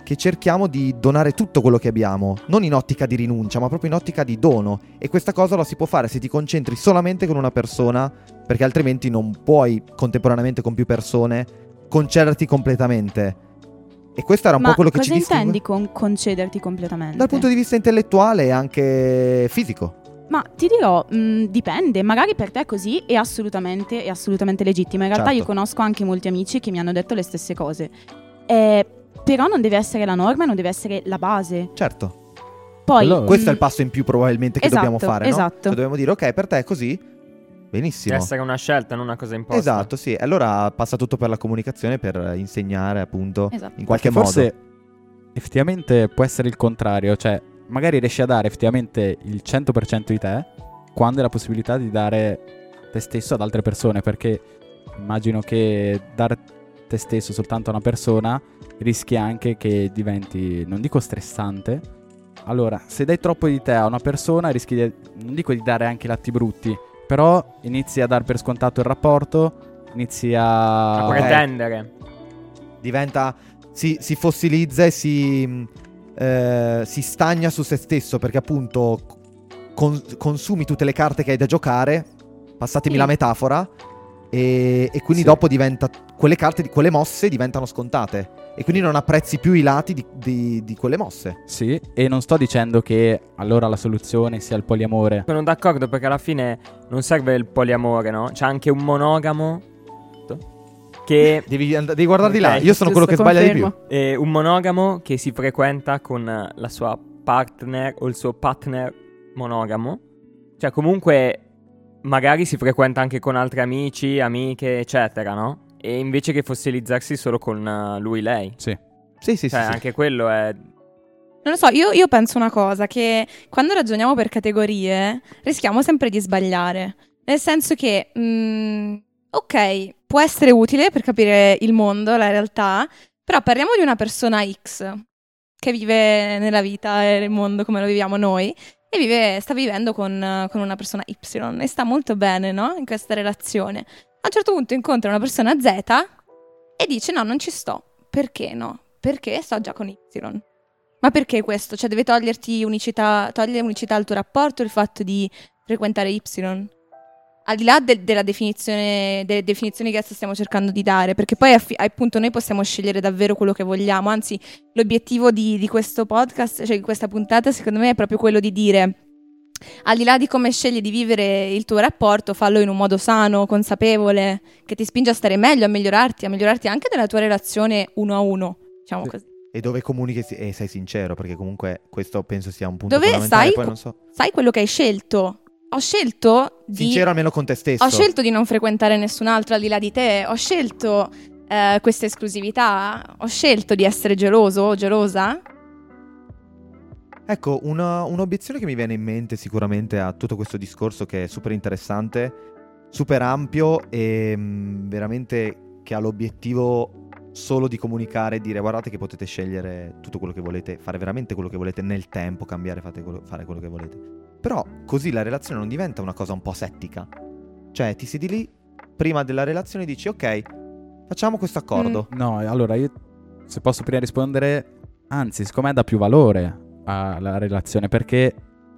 Speaker 2: che cerchiamo di donare tutto quello che abbiamo, non in ottica di rinuncia, ma proprio in ottica di dono. E questa cosa la si può fare se ti concentri solamente con una persona, perché altrimenti non puoi contemporaneamente con più persone concederti completamente. E questo era un
Speaker 4: ma
Speaker 2: po' quello che
Speaker 4: cosa
Speaker 2: ci distingue
Speaker 4: intendi con concederti completamente?
Speaker 2: dal punto di vista intellettuale e anche fisico.
Speaker 4: Ma ti dirò, mh, dipende, magari per te così è assolutamente, è assolutamente legittimo. In realtà
Speaker 2: Certo.
Speaker 4: io conosco anche molti amici che mi hanno detto le stesse cose. Eh, però non deve essere la norma, non deve essere la base.
Speaker 2: Certo,
Speaker 4: Poi,
Speaker 1: Quello-
Speaker 2: questo è il passo in più probabilmente che
Speaker 4: Esatto,
Speaker 2: dobbiamo fare, no?
Speaker 4: esatto.
Speaker 2: Cioè, dobbiamo dire ok, per te è così. Benissimo.
Speaker 5: Deve essere una scelta, non una cosa imposta.
Speaker 2: Esatto, sì. Allora passa tutto per la comunicazione per insegnare, appunto,
Speaker 4: Esatto.
Speaker 2: in qualche
Speaker 1: Perché
Speaker 2: modo.
Speaker 1: forse effettivamente può essere il contrario, cioè magari riesci a dare effettivamente il 100% di te quando hai la possibilità di dare te stesso ad altre persone, perché immagino che dare te stesso soltanto a una persona rischi anche che diventi, non dico stressante, allora se dai troppo di te a una persona rischi di, non dico di dare anche i latti brutti, però inizi a dar per scontato il rapporto, inizi a...
Speaker 5: A
Speaker 2: ok.
Speaker 5: pretendere.
Speaker 2: diventa si, si fossilizza e si, mh, eh, si stagna su se stesso perché appunto con- consumi tutte le carte che hai da giocare passatemi
Speaker 4: Sì.
Speaker 2: la metafora e, e quindi
Speaker 1: Sì.
Speaker 2: dopo diventa quelle carte di- quelle mosse diventano scontate e quindi non apprezzi più i lati di, di- di quelle mosse
Speaker 1: Sì, e non sto dicendo che allora la soluzione sia il poliamore.
Speaker 5: Sono d'accordo perché alla fine non serve il poliamore, no? C'è anche un monogamo che
Speaker 2: devi, and- devi guardare di là io sono quello che
Speaker 4: giusto,
Speaker 2: sbaglia di più
Speaker 4: confermo.
Speaker 5: è un monogamo che si frequenta con la sua partner o il suo partner monogamo. Cioè, comunque, magari si frequenta anche con altri amici, amiche, eccetera, no? E invece che fossilizzarsi solo con eh, lui, lei.
Speaker 1: Sì.
Speaker 2: sì sì
Speaker 5: Cioè,
Speaker 2: sì, sì.
Speaker 5: anche quello è.
Speaker 3: Non lo so, io, io penso una cosa, che quando ragioniamo per categorie rischiamo sempre di sbagliare. Nel senso che, mm, ok, può essere utile per capire il mondo, la realtà, però parliamo di una persona X che vive nella vita e nel mondo come lo viviamo noi e vive, sta vivendo con, con una persona Y e sta molto bene, no? In questa relazione. A un certo punto incontra una persona Z e dice no, non ci sto. Perché no? Perché sto già con Y. Ma perché questo? Cioè, deve toglierti unicità, togliere unicità al tuo rapporto il fatto di frequentare Y? Al di là del- della definizione, delle definizioni che adesso stiamo cercando di dare, perché poi affi- appunto noi possiamo scegliere davvero quello che vogliamo, anzi l'obiettivo di, di questo podcast, cioè di questa puntata, secondo me è proprio quello di dire, al di là di come scegli di vivere il tuo rapporto, fallo in un modo sano, consapevole, che ti spinge a stare meglio, a migliorarti, a migliorarti anche nella tua relazione uno a uno, diciamo
Speaker 2: Sì.
Speaker 3: così.
Speaker 2: E dove comunichi e sei sincero, perché comunque questo penso sia un punto
Speaker 3: Dove
Speaker 2: fondamentale.
Speaker 3: sai co-
Speaker 2: non so.
Speaker 3: Sai quello che hai scelto? Ho scelto di...
Speaker 2: Sincero almeno con te stesso.
Speaker 3: Ho scelto di non frequentare nessun altro al di là di te, ho scelto eh, questa esclusività, ho scelto di essere geloso o gelosa.
Speaker 2: Ecco, una- un'obiezione che mi viene in mente sicuramente a tutto questo discorso che è super interessante, super ampio e mm, veramente che ha l'obiettivo solo di comunicare e dire guardate che potete scegliere tutto quello che volete, fare veramente quello che volete nel tempo, cambiare, quello- fare quello che volete. Però così la relazione non diventa una cosa un po' settica. Cioè ti siedi lì, prima della relazione dici ok, facciamo questo accordo.
Speaker 1: No, allora io se posso prima rispondere, anzi, siccome dà più valore alla relazione perché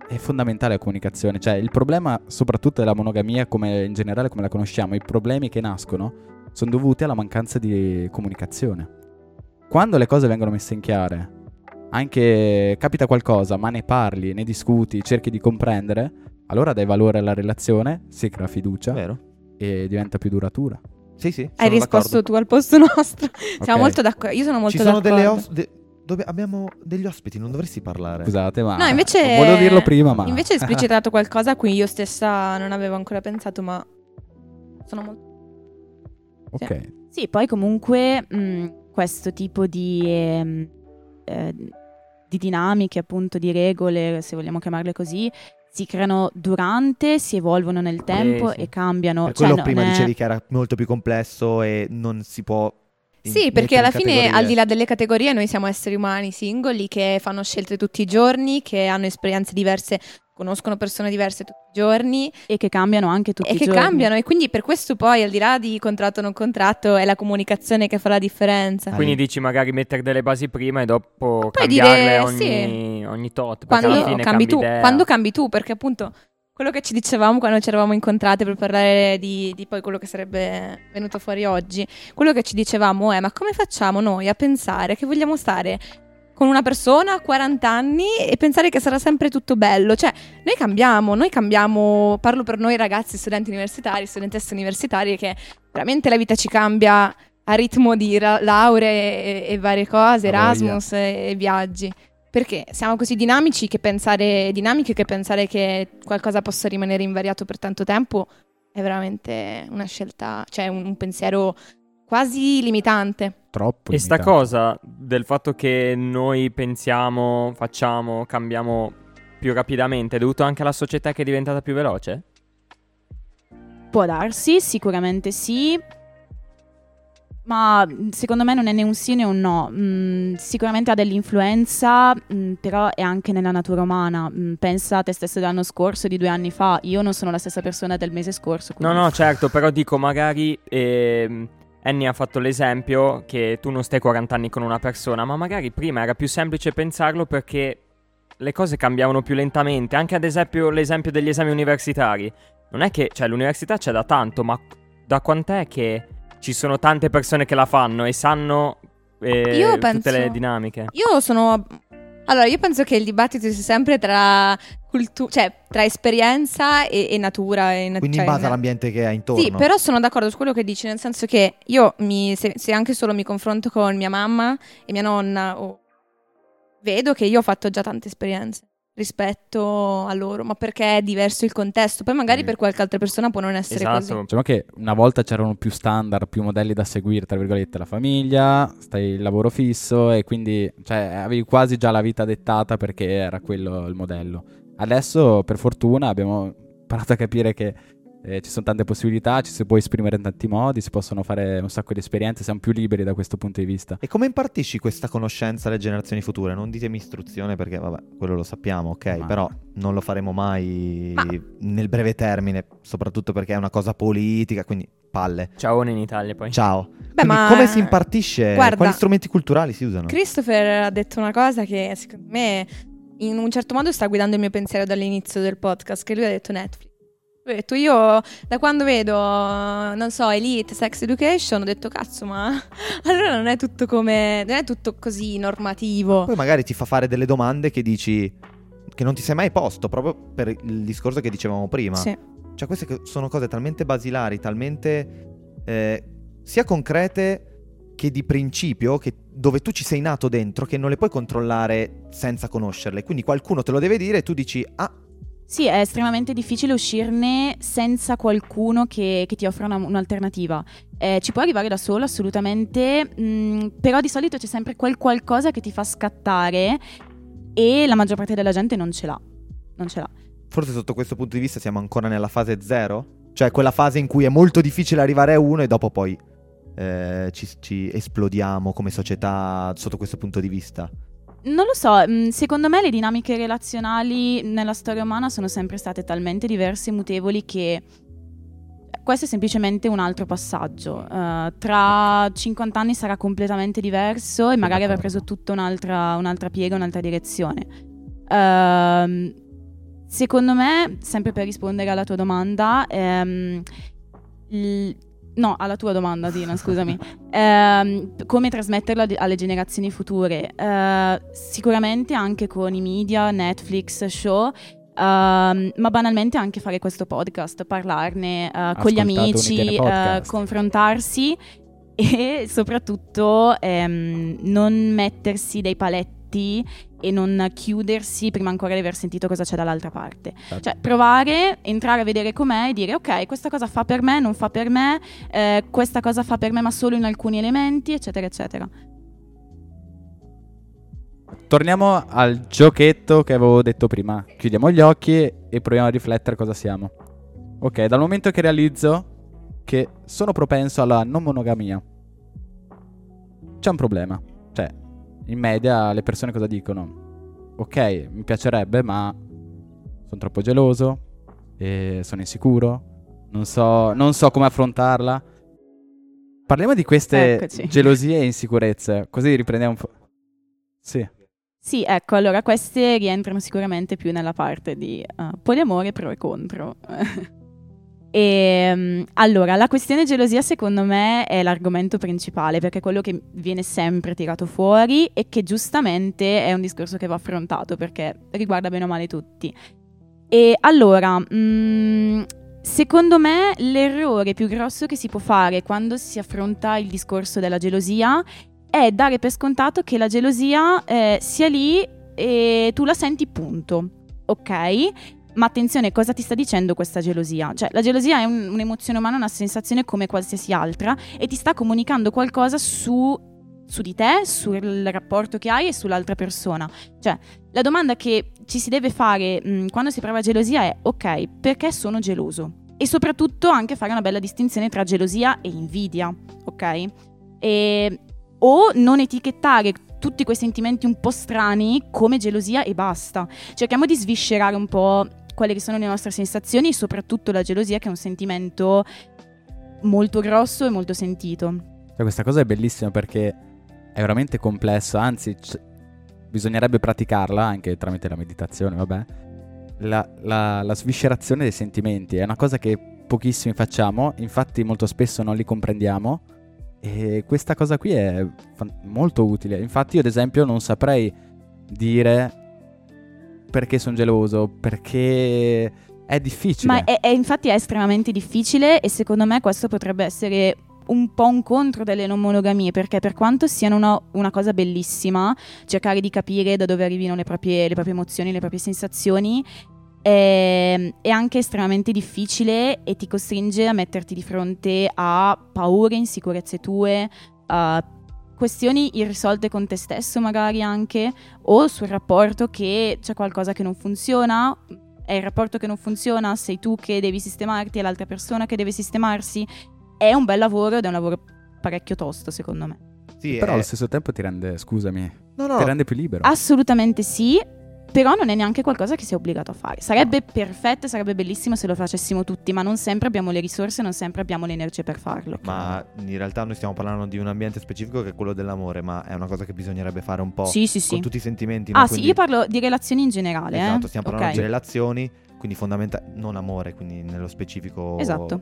Speaker 1: è fondamentale la comunicazione, cioè il problema soprattutto della monogamia come in generale come la conosciamo, i problemi che nascono sono dovuti alla mancanza di comunicazione. Quando le cose vengono messe in chiare, anche capita qualcosa, ma ne parli, ne discuti, cerchi di comprendere, allora dai valore alla relazione, si crea fiducia
Speaker 2: Vero?
Speaker 1: e diventa più duratura.
Speaker 2: Sì, sì.
Speaker 3: Hai risposto
Speaker 2: d'accordo.
Speaker 3: tu al posto nostro. Siamo
Speaker 1: Ok.
Speaker 3: molto d'accordo. Io sono molto
Speaker 2: Ci sono
Speaker 3: d'accordo.
Speaker 2: delle os- de- dove abbiamo degli ospiti, non dovresti parlare.
Speaker 1: Scusate, ma
Speaker 3: No, invece
Speaker 1: volevo dirlo prima, ma
Speaker 3: Invece hai esplicitato qualcosa a cui io stessa non avevo ancora pensato, ma sono molto
Speaker 1: ok.
Speaker 4: Sì, poi comunque mh, questo tipo di, ehm, eh, di dinamiche, appunto di regole, se vogliamo chiamarle così, si creano durante, si evolvono nel tempo
Speaker 5: sì.
Speaker 4: e cambiano.
Speaker 2: Per
Speaker 4: Cioè,
Speaker 2: quello
Speaker 4: non
Speaker 2: prima
Speaker 4: è-
Speaker 2: dicevi che era molto più complesso e non si può. in-
Speaker 3: Sì, perché alla
Speaker 2: in
Speaker 3: fine,
Speaker 2: categorie.
Speaker 3: al di là delle categorie, noi siamo esseri umani singoli che fanno scelte tutti i giorni, che hanno esperienze diverse, conoscono persone diverse tutti i giorni
Speaker 4: E che cambiano anche tutti
Speaker 3: e
Speaker 4: i
Speaker 3: che
Speaker 4: giorni.
Speaker 3: cambiano. E quindi per questo poi, al di là di contratto o non contratto, è la comunicazione che fa la differenza.
Speaker 5: Quindi dici magari mettere delle basi prima e dopo
Speaker 3: Poi
Speaker 5: cambiarle
Speaker 3: dire,
Speaker 5: ogni, ogni tot. Perché alla
Speaker 3: quando
Speaker 5: fine
Speaker 3: cambi tu,
Speaker 5: idea.
Speaker 3: quando cambi tu, perché appunto quello che ci dicevamo quando ci eravamo incontrate per parlare di, di poi quello che sarebbe venuto fuori oggi, quello che ci dicevamo è ma come facciamo noi a pensare che vogliamo stare con una persona a 40 anni e pensare che sarà sempre tutto bello? Cioè, noi cambiamo, noi cambiamo, parlo per noi ragazzi, studenti universitari, studentesse universitarie, che veramente la vita ci cambia a ritmo di ra- lauree e, e varie cose. Erasmus e, e viaggi. Perché siamo così dinamici che pensare, dinamiche che pensare che qualcosa possa rimanere invariato per tanto tempo è veramente una scelta, cioè un, un pensiero quasi limitante.
Speaker 1: Troppo.
Speaker 5: E sta cosa del fatto che noi pensiamo, facciamo, cambiamo più rapidamente è dovuto anche alla società che è diventata più veloce?
Speaker 4: Può darsi, sicuramente sì. Ma mh, secondo me non è né un sì né un no. Mm, sicuramente ha dell'influenza, mm, però è anche nella natura umana. Mm, pensa a te stesso dell'anno scorso, di due anni fa. Io non sono la stessa persona del mese scorso.
Speaker 5: No,
Speaker 4: quindi-
Speaker 5: no, certo, però dico magari ehm, Annie ha fatto l'esempio che tu non stai 40 anni con una persona, ma magari prima era più semplice pensarlo perché le cose cambiavano più lentamente. Anche ad esempio l'esempio degli esami universitari. Non è che, cioè, l'università c'è da tanto, ma da quant'è che ci sono tante persone che la fanno e sanno eh,
Speaker 3: Io
Speaker 5: tutte
Speaker 3: penso-
Speaker 5: le dinamiche?
Speaker 3: Io sono... Allora, io penso che il dibattito sia sempre tra, cultu- cioè, tra esperienza e, e natura. E nat-
Speaker 2: Quindi in
Speaker 3: cioè,
Speaker 2: base
Speaker 3: na-
Speaker 2: all'ambiente che hai intorno.
Speaker 3: Sì, però sono d'accordo su quello che dici, nel senso che io, mi- se, se anche solo mi confronto con mia mamma e mia nonna, o- vedo che io ho fatto già tante esperienze rispetto a loro, ma perché è diverso il contesto. Poi magari
Speaker 1: Sì.
Speaker 3: per qualche altra persona può non essere
Speaker 5: Esatto.
Speaker 3: così.
Speaker 1: Diciamo che una volta c'erano più standard, più modelli da seguire, tra virgolette, la famiglia, stai il lavoro fisso e quindi cioè, avevi quasi già la vita dettata perché era quello il modello. Adesso, per fortuna, abbiamo imparato a capire che eh, ci sono tante possibilità, ci si può esprimere in tanti modi, si possono fare un sacco di esperienze, siamo più liberi da questo punto di vista.
Speaker 2: E come impartisci questa conoscenza alle generazioni future? Non ditemi istruzione perché, vabbè, quello lo sappiamo, ok?
Speaker 1: Ma-
Speaker 2: Però non lo faremo mai
Speaker 3: Ma-
Speaker 2: nel breve termine, soprattutto perché è una cosa politica, quindi palle.
Speaker 5: Ciao in Italia poi.
Speaker 2: Ciao.
Speaker 3: Beh, ma
Speaker 2: come si impartisce?
Speaker 3: guarda,
Speaker 2: Quali strumenti culturali si usano?
Speaker 3: Christopher ha detto una cosa che secondo me in un certo modo sta guidando il mio pensiero dall'inizio del podcast, che lui ha detto Netflix. Ho detto io da quando vedo, non so, Elite, Sex Education, ho detto cazzo, ma allora non è tutto come non è tutto così normativo.
Speaker 2: Poi magari ti fa fare delle domande che dici che non ti sei mai posto, proprio per il discorso che dicevamo prima.
Speaker 3: Sì.
Speaker 2: Cioè, queste sono cose talmente basilari, talmente eh, sia concrete che di principio, che dove tu ci sei nato dentro, che non le puoi controllare senza conoscerle. Quindi qualcuno te lo deve dire e tu dici, ah,
Speaker 4: Sì, è estremamente difficile uscirne senza qualcuno che, che ti offra una- un'alternativa. Eh, ci può arrivare da solo, assolutamente, mh, però di solito c'è sempre quel qualcosa che ti fa scattare e la maggior parte della gente non ce l'ha. Non ce l'ha.
Speaker 2: forse sotto questo punto di vista siamo ancora nella fase zero? Cioè, quella fase in cui è molto difficile arrivare a uno e dopo poi eh, ci, ci esplodiamo come società sotto questo punto di vista.
Speaker 4: Non lo so, mh, secondo me le dinamiche relazionali nella storia umana sono sempre state talmente diverse e mutevoli che questo è semplicemente un altro passaggio. Eh, tra 50 anni sarà completamente diverso e magari avrà preso tutta un'altra, un'altra piega, un'altra direzione. Ehm, secondo me, sempre per rispondere alla tua domanda, ehm, il- no, alla tua domanda, Dina, scusami. Ehm, come trasmetterlo ad- alle generazioni future? Eh, sicuramente anche con i media, Netflix, show. ehm, ma banalmente anche fare questo podcast, parlarne eh, con gli amici, eh,
Speaker 1: Podcast.
Speaker 4: confrontarsi e soprattutto ehm, non mettersi dei paletti e non chiudersi prima ancora di aver sentito cosa c'è dall'altra parte.
Speaker 1: Certo.
Speaker 4: Cioè, provare, entrare a vedere com'è e dire ok, questa cosa fa per me, non fa per me, eh, questa cosa fa per me ma solo in alcuni elementi, eccetera, eccetera.
Speaker 1: Torniamo al giochetto che avevo detto prima. Chiudiamo gli occhi e proviamo a riflettere cosa siamo. Ok, dal momento che realizzo che sono propenso alla non monogamia, c'è un problema. In media le persone cosa dicono? Ok, mi piacerebbe, ma sono troppo geloso, e sono insicuro, non so, non so come affrontarla. Parliamo di queste
Speaker 4: Eccoci.
Speaker 1: gelosie e insicurezze, così riprendiamo un po'. Sì.
Speaker 4: Sì, ecco, allora queste rientrano sicuramente più nella parte di eh, poliamore pro e contro. e allora, la questione gelosia secondo me è l'argomento principale perché è quello che viene sempre tirato fuori e che giustamente è un discorso che va affrontato perché riguarda bene o male tutti. E allora, mm, secondo me l'errore più grosso che si può fare quando si affronta il discorso della gelosia è dare per scontato che la gelosia eh, sia lì e tu la senti punto, ok? Ma attenzione, cosa ti sta dicendo questa gelosia? Cioè, la gelosia è un- un'emozione umana, una sensazione come qualsiasi altra e ti sta comunicando qualcosa su, su di te, sul rapporto che hai e sull'altra persona. Cioè, la domanda che ci si deve fare mh, quando si prova gelosia è, ok, perché sono geloso? E soprattutto anche fare una bella distinzione tra gelosia e invidia, ok? E o non etichettare tutti quei sentimenti un po' strani come gelosia e basta. Cerchiamo di sviscerare un po' quelle che sono le nostre sensazioni e soprattutto la gelosia che è un sentimento molto grosso e molto sentito.
Speaker 1: Cioè, questa cosa è bellissima perché è veramente complessa, anzi, c- bisognerebbe praticarla anche tramite la meditazione, vabbè. La, la- la sviscerazione dei sentimenti è una cosa che pochissimi facciamo, infatti molto spesso non li comprendiamo e questa cosa qui è fan- molto utile. Infatti io ad esempio non saprei dire perché sono geloso, perché è difficile.
Speaker 4: Ma è, è- infatti è estremamente difficile e secondo me questo potrebbe essere un po' un contro delle non monogamie perché per quanto siano una, una cosa bellissima cercare di capire da dove arrivino le proprie, le proprie emozioni, le proprie sensazioni è, è anche estremamente difficile e ti costringe a metterti di fronte a paure, insicurezze tue, a questioni irrisolte con te stesso magari anche o sul rapporto che c'è qualcosa che non funziona è il rapporto che non funziona, sei tu che devi sistemarti, è l'altra persona che deve sistemarsi. È un bel lavoro ed è un lavoro parecchio tosto, secondo me.
Speaker 2: Sì,
Speaker 1: Però
Speaker 2: è-
Speaker 1: allo stesso tempo ti rende, scusami,
Speaker 2: No, no,
Speaker 1: ti rende più libero.
Speaker 4: Assolutamente sì, però non è neanche qualcosa che sei obbligato a fare. Sarebbe perfetto, sarebbe bellissimo se lo facessimo tutti, ma non sempre abbiamo le risorse, non sempre abbiamo le energie per farlo.
Speaker 2: Ma in realtà noi stiamo parlando di un ambiente specifico che è quello dell'amore, ma è una cosa che bisognerebbe fare un po'
Speaker 4: Sì, sì, sì.
Speaker 2: con tutti i sentimenti. no?
Speaker 4: Ah, sì,
Speaker 2: Quindi-
Speaker 4: io parlo di relazioni in generale.
Speaker 2: Esatto,
Speaker 4: eh?
Speaker 2: stiamo parlando
Speaker 4: Ok.
Speaker 2: di relazioni, quindi fondamentale, non amore, quindi nello specifico,
Speaker 4: Esatto.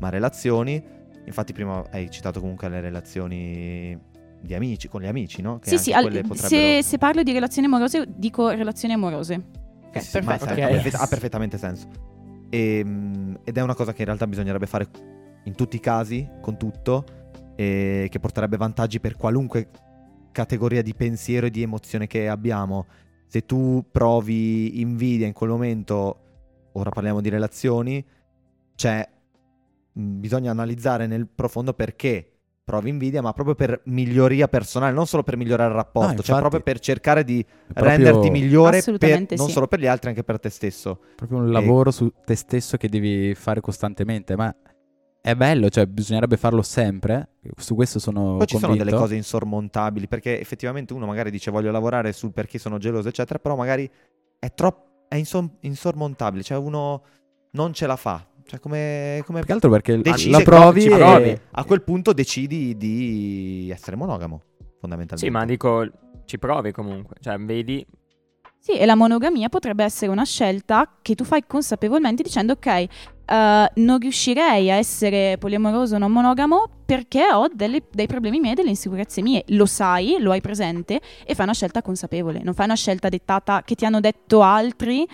Speaker 2: ma relazioni. Infatti prima hai citato comunque le relazioni di amici, con gli amici, no? Che
Speaker 4: Sì, sì, al- se, se parlo di relazioni amorose, dico relazioni amorose.
Speaker 2: Eh sì,
Speaker 5: perfetto.
Speaker 2: sa- ha, perfett- ha perfettamente senso. Ehm, ed è una cosa che in realtà bisognerebbe fare in tutti i casi, con tutto, e che porterebbe vantaggi per qualunque categoria di pensiero e di emozione che abbiamo. Se tu provi invidia in quel momento, ora parliamo di relazioni, cioè bisogna analizzare nel profondo perché provi invidia, ma proprio per miglioria personale, non solo per migliorare il rapporto,
Speaker 1: No,
Speaker 2: cioè
Speaker 1: infatti.
Speaker 2: proprio per cercare di renderti migliore per-
Speaker 4: Assolutamente
Speaker 2: non
Speaker 4: sì.
Speaker 2: solo per gli altri, anche per te stesso.
Speaker 1: proprio un lavoro su te stesso che devi fare costantemente, ma è bello, cioè bisognerebbe farlo sempre. Su questo sono
Speaker 2: Poi ci sono delle cose insormontabili, perché effettivamente uno magari dice voglio lavorare sul perché sono geloso, eccetera, però magari è troppo è insom- insormontabile, cioè uno non ce la fa. Cioè come, come
Speaker 1: Più che altro perché la provi
Speaker 5: ci
Speaker 1: e...
Speaker 5: provi.
Speaker 2: a quel punto decidi di essere monogamo, fondamentalmente.
Speaker 5: Sì, ma dico, ci provi comunque. Cioè, vedi,
Speaker 4: Sì, e la monogamia potrebbe essere una scelta che tu fai consapevolmente dicendo ok, eh, non riuscirei a essere poliamoroso o non monogamo perché ho delle- dei problemi miei, delle insicurezze mie. Lo sai, lo hai presente e fai una scelta consapevole. Non fai una scelta dettata che ti hanno detto altri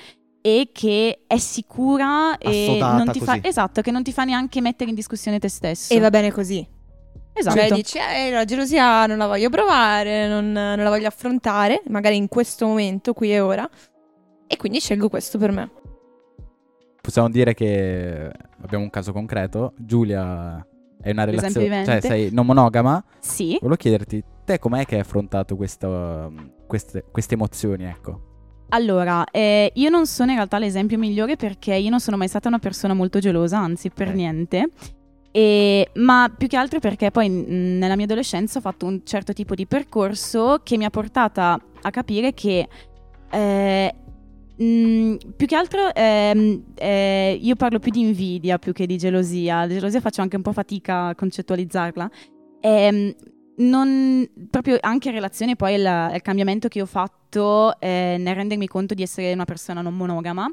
Speaker 4: e che è sicura e non ti fa,
Speaker 2: così.
Speaker 4: esatto, che non ti fa neanche mettere in discussione te stesso.
Speaker 3: E va bene così.
Speaker 4: esatto.
Speaker 3: Cioè dici, eh, la gelosia non la voglio provare, non, non la voglio affrontare, magari in questo momento, qui e ora. E quindi scelgo questo per me.
Speaker 1: Possiamo dire che abbiamo un caso concreto. Giulia è una relazione, cioè sei non monogama.
Speaker 4: Sì.
Speaker 1: Volevo chiederti, te com'è che hai affrontato questa, queste, queste emozioni, ecco?
Speaker 4: Allora, eh, io non sono in realtà l'esempio migliore perché io non sono mai stata una persona molto gelosa, anzi per
Speaker 2: Ok.
Speaker 4: niente. E- ma più che altro perché poi mh, nella mia adolescenza ho fatto un certo tipo di percorso che mi ha portata a capire che eh, mh, più che altro ehm, eh, io parlo più di invidia più che di gelosia. La gelosia faccio anche un po' fatica a concettualizzarla. Non, proprio anche in relazione poi al, al cambiamento che ho fatto eh, nel rendermi conto di essere una persona non monogama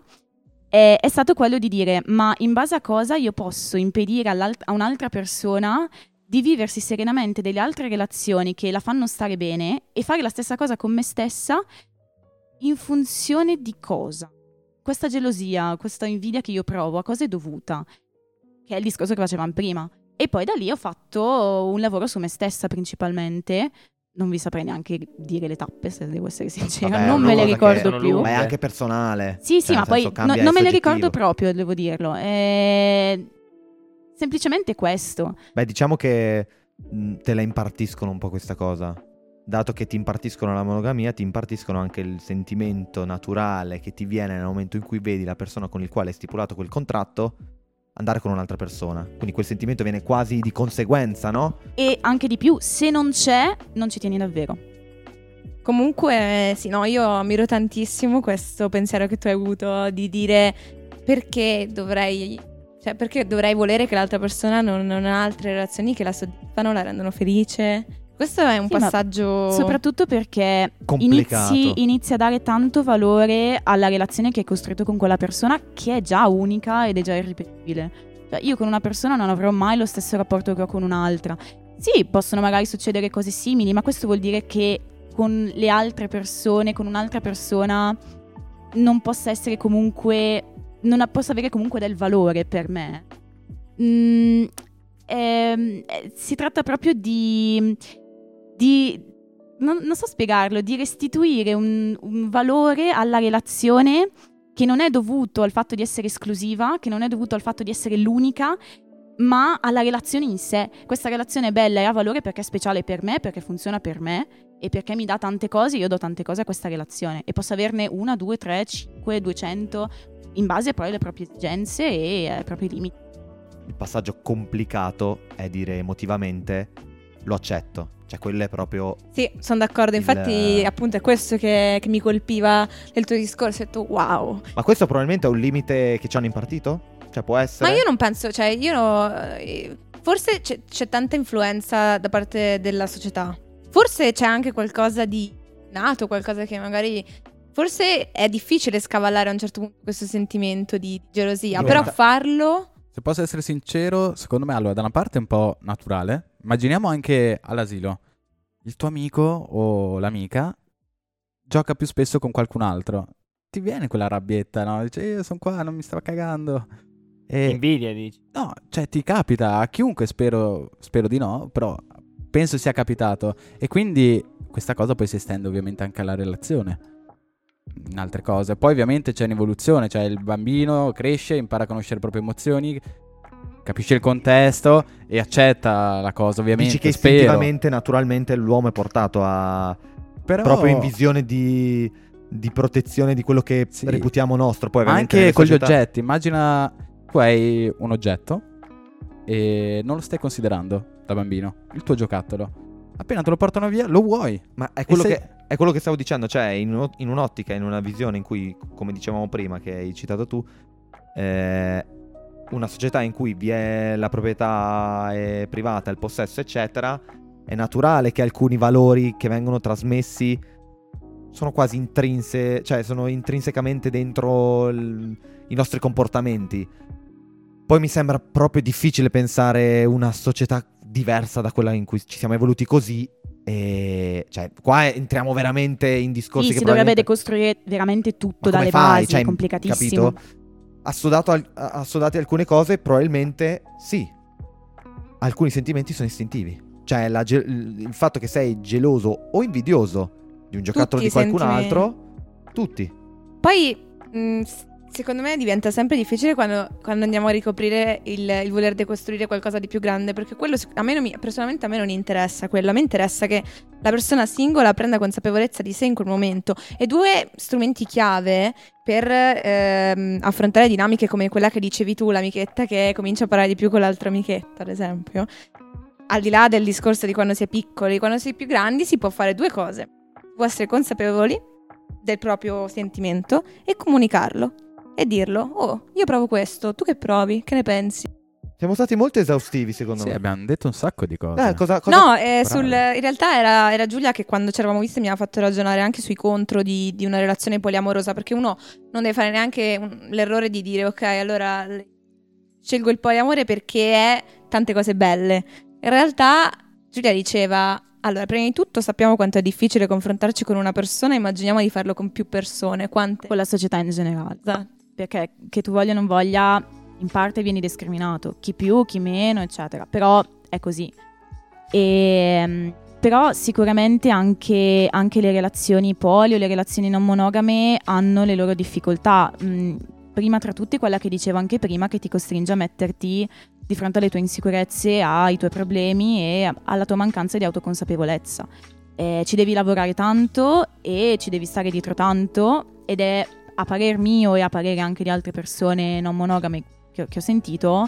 Speaker 4: eh, è stato quello di dire ma in base a cosa io posso impedire a un'altra persona di viversi serenamente delle altre relazioni che la fanno stare bene e fare la stessa cosa con me stessa in funzione di cosa? Questa gelosia, questa invidia che io provo, a cosa è dovuta? Che è il discorso che facevamo prima. E poi da lì ho fatto un lavoro su me stessa principalmente. Non vi saprei neanche dire le tappe, se devo essere sincera.
Speaker 2: Vabbè,
Speaker 4: non me le ricordo più.
Speaker 2: Ma è anche personale.
Speaker 4: Sì, sì,
Speaker 2: Cioè,
Speaker 4: ma
Speaker 2: nel
Speaker 4: poi no- non me le ricordo proprio, devo dirlo. È semplicemente questo.
Speaker 2: Beh, diciamo che te la impartiscono un po' questa cosa. Dato che ti impartiscono la monogamia, ti impartiscono anche il sentimento naturale che ti viene nel momento in cui vedi la persona con il quale hai stipulato quel contratto andare con un'altra persona. Quindi quel sentimento viene quasi di conseguenza, no?
Speaker 4: E anche di più, se non c'è, non ci tieni davvero.
Speaker 3: Comunque, sì, no, io ammiro tantissimo questo pensiero che tu hai avuto di dire perché dovrei, cioè perché dovrei volere che l'altra persona non, non ha altre relazioni che la soddisfano, la rendono felice. Questo è un
Speaker 4: Sì,
Speaker 3: passaggio
Speaker 4: Soprattutto perché inizi, inizi a dare tanto valore alla relazione che hai costruito con quella persona che è già unica ed è già irripetibile. Cioè, io con una persona non avrò mai lo stesso rapporto che ho con un'altra. Sì, possono magari succedere cose simili, ma questo vuol dire che con le altre persone, con un'altra persona, non possa essere comunque. non possa avere comunque del valore per me. Mm, ehm, eh, si tratta proprio di. Di non, non so spiegarlo, di restituire un, un valore alla relazione che non è dovuto al fatto di essere esclusiva, che non è dovuto al fatto di essere l'unica, ma alla relazione in sé. Questa relazione è bella e ha valore perché è speciale per me, perché funziona per me e perché mi dà tante cose, io do tante cose a questa relazione e posso averne una, due, tre, cinque, duecento, in base poi alle proprie esigenze e ai propri limiti.
Speaker 2: Il passaggio complicato è dire emotivamente lo accetto. Cioè, quello è proprio
Speaker 3: Sì, sono d'accordo.
Speaker 2: Il-
Speaker 3: Infatti, appunto, è questo che, che mi colpiva nel tuo discorso. Ho detto, wow.
Speaker 2: Ma questo probabilmente è un limite che ci hanno impartito? Cioè, può essere.
Speaker 3: Ma io non penso, cioè, io no, eh, forse c'è, c'è tanta influenza da parte della società. Forse c'è anche qualcosa di nato, qualcosa che magari. forse è difficile scavallare a un certo punto questo sentimento di gelosia,
Speaker 1: Allora-
Speaker 3: però farlo...
Speaker 1: Se posso essere sincero, secondo me, allora, da una parte è un po' naturale. Immaginiamo anche all'asilo. Il tuo amico o l'amica gioca più spesso con qualcun altro. Ti viene quella rabbietta, no? Dice, io sono qua, non mi stavo cagando. E,
Speaker 5: Invidia, dici.
Speaker 1: no, cioè ti capita a chiunque, spero, spero di no, però penso sia capitato. E quindi questa cosa poi si estende ovviamente anche alla relazione. In altre cose. Poi ovviamente c'è un'evoluzione, cioè il bambino cresce, impara a conoscere le proprie emozioni, capisce il contesto e accetta la cosa, ovviamente.
Speaker 2: Dici che
Speaker 1: spero.
Speaker 2: istintivamente, naturalmente, l'uomo è portato a
Speaker 1: Però...
Speaker 2: proprio in visione di, di protezione di quello che
Speaker 1: Sì.
Speaker 2: reputiamo nostro. Poi,
Speaker 1: anche con gli
Speaker 2: società-
Speaker 1: oggetti. Immagina tu hai un oggetto e non lo stai considerando da bambino, il tuo giocattolo. Appena te lo portano via, lo vuoi.
Speaker 2: Ma è quello,
Speaker 1: se-
Speaker 2: che, è quello che stavo dicendo, cioè in, in un'ottica, in una visione in cui, come dicevamo prima, che hai citato tu, eh, una società in cui vi è la proprietà è privata, il possesso, eccetera, è naturale che alcuni valori che vengono trasmessi sono quasi intrinse, cioè sono intrinsecamente dentro il- i nostri comportamenti. Poi mi sembra proprio difficile pensare una società diversa da quella in cui ci siamo evoluti così. E cioè, qua entriamo veramente in discorsi
Speaker 4: Sì,
Speaker 2: che
Speaker 4: si dovrebbe
Speaker 2: probabilmente-
Speaker 4: decostruire veramente tutto dalle
Speaker 2: fai?
Speaker 4: basi,
Speaker 2: Cioè,
Speaker 4: è complicatissimo.
Speaker 2: Capito? Assodato al- assodati alcune cose, probabilmente sì. Alcuni sentimenti sono istintivi. Cioè, ge- il fatto che sei geloso o invidioso di un giocattolo
Speaker 3: Tutti
Speaker 2: di qualcun altro, tutti.
Speaker 3: Poi, mh, s- secondo me diventa sempre difficile quando, quando andiamo a ricoprire il, il voler decostruire qualcosa di più grande, perché quello a me mi- personalmente a me non interessa quello, a me interessa che la persona singola prenda consapevolezza di sé in quel momento. E due strumenti chiave per ehm, affrontare dinamiche come quella che dicevi tu, l'amichetta che comincia a parlare di più con l'altra amichetta, ad esempio. Al di là del discorso di quando si è piccoli, quando si è più grandi si può fare due cose. Può essere consapevoli del proprio sentimento e comunicarlo e dirlo. Oh, io provo questo, tu che provi? Che ne pensi?
Speaker 2: Siamo stati molto esaustivi, secondo
Speaker 1: Sì,
Speaker 2: me.
Speaker 1: abbiamo detto un sacco di cose.
Speaker 2: Eh, cosa, cosa-
Speaker 3: No, eh, sul- in realtà era, era Giulia che quando ci eravamo viste mi aveva fatto ragionare anche sui contro di, di una relazione poliamorosa, perché uno non deve fare neanche un- l'errore di dire ok, allora scelgo il poliamore perché è tante cose belle. In realtà Giulia diceva, allora prima di tutto sappiamo quanto è difficile confrontarci con una persona, immaginiamo di farlo con più persone, quante...
Speaker 4: Con la società in generale.
Speaker 3: Esatto.
Speaker 4: Perché che tu voglia o non voglia, in parte vieni discriminato. Chi più, chi meno, eccetera. Però è così. E, mm, però sicuramente anche, anche le relazioni poli o le relazioni non monogame hanno le loro difficoltà. Mm, prima tra tutte quella che dicevo anche prima, che ti costringe a metterti di fronte alle tue insicurezze, ai tuoi problemi e alla tua mancanza di autoconsapevolezza. Eh, ci devi lavorare tanto e ci devi stare dietro tanto ed è a parer mio e a parere anche di altre persone non monogame che, che ho sentito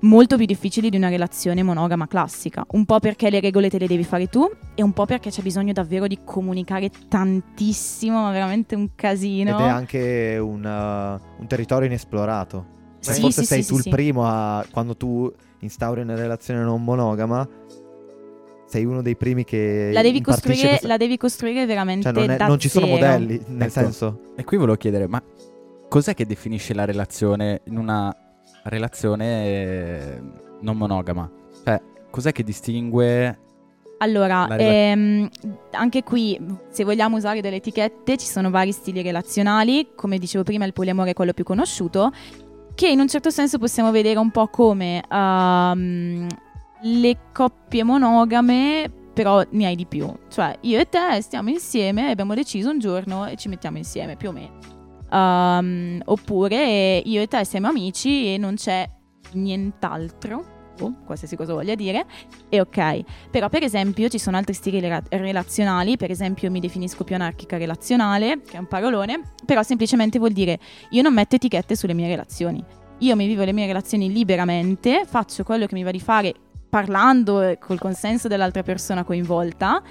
Speaker 4: molto più difficili di una relazione monogama classica. Un po' perché le regole te le devi fare tu e un po' perché c'è bisogno davvero di comunicare tantissimo, ma veramente un casino.
Speaker 2: Ed è anche un, uh, un territorio inesplorato. Cioè,
Speaker 4: Sì,
Speaker 2: forse
Speaker 4: sì,
Speaker 2: sei
Speaker 4: sì,
Speaker 2: tu il primo a. Quando tu instauri una relazione non monogama, sei uno dei primi che.
Speaker 4: La devi, costruire,
Speaker 2: questa-
Speaker 4: la devi costruire veramente
Speaker 2: Cioè, non, è-
Speaker 4: da
Speaker 2: non ci sono
Speaker 4: zero.
Speaker 2: modelli, nel
Speaker 1: Ecco.
Speaker 2: senso.
Speaker 1: E qui volevo chiedere, ma cos'è che definisce la relazione in una relazione eh, non monogama? Cioè, cos'è che distingue...
Speaker 4: Allora, ehm, anche qui, se vogliamo usare delle etichette, ci sono vari stili relazionali. Come dicevo prima, il poliamore è quello più conosciuto, che in un certo senso possiamo vedere un po' come ehm, le coppie monogame, però ne hai di più. Cioè, io e te stiamo insieme, abbiamo deciso un giorno e ci mettiamo insieme, più o meno. Ehm, oppure io e te siamo amici e non c'è nient'altro, o qualsiasi cosa voglia dire, e ok. Però, per esempio, ci sono altri stili rela- relazionali. Per esempio, mi definisco più anarchica relazionale, che è un parolone, però semplicemente vuol dire io non metto etichette sulle mie relazioni. Io mi vivo le mie relazioni liberamente, faccio quello che mi va di fare parlando eh, col consenso dell'altra persona coinvolta.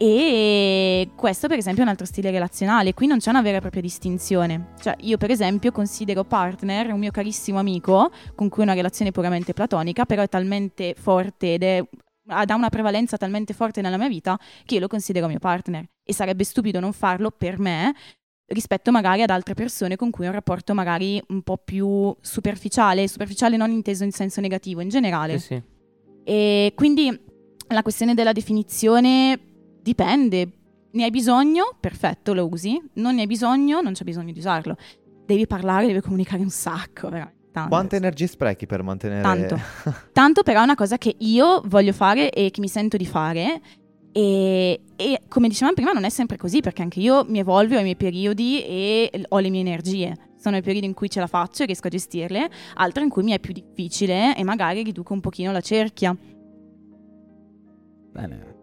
Speaker 4: E questo, per esempio, è un altro stile relazionale. Qui non c'è una vera e propria distinzione. Cioè, io, per esempio, considero partner un mio carissimo amico con cui ho una relazione puramente platonica, però è talmente forte ed è ha una prevalenza talmente forte nella mia vita che io lo considero mio partner. E sarebbe stupido non farlo per me, rispetto magari ad altre persone con cui ho un rapporto magari un po' più superficiale, superficiale non inteso in senso negativo, in generale.
Speaker 5: Sì, sì.
Speaker 4: E quindi la questione della definizione dipende. Ne hai bisogno? Perfetto, lo usi. Non ne hai bisogno? Non c'è bisogno di usarlo. Devi parlare, devi comunicare un sacco, veramente. Tanto.
Speaker 2: Quante energie sprechi per mantenere...
Speaker 4: Tanto. Tanto però è una cosa che io voglio fare e che mi sento di fare. E, e come dicevamo prima, non è sempre così, perché anche io mi evolvo, ho i miei periodi e ho le mie energie. Sono i periodi in cui ce la faccio e riesco a gestirle, altri in cui mi è più difficile e magari riduco un pochino la cerchia.
Speaker 1: Bene.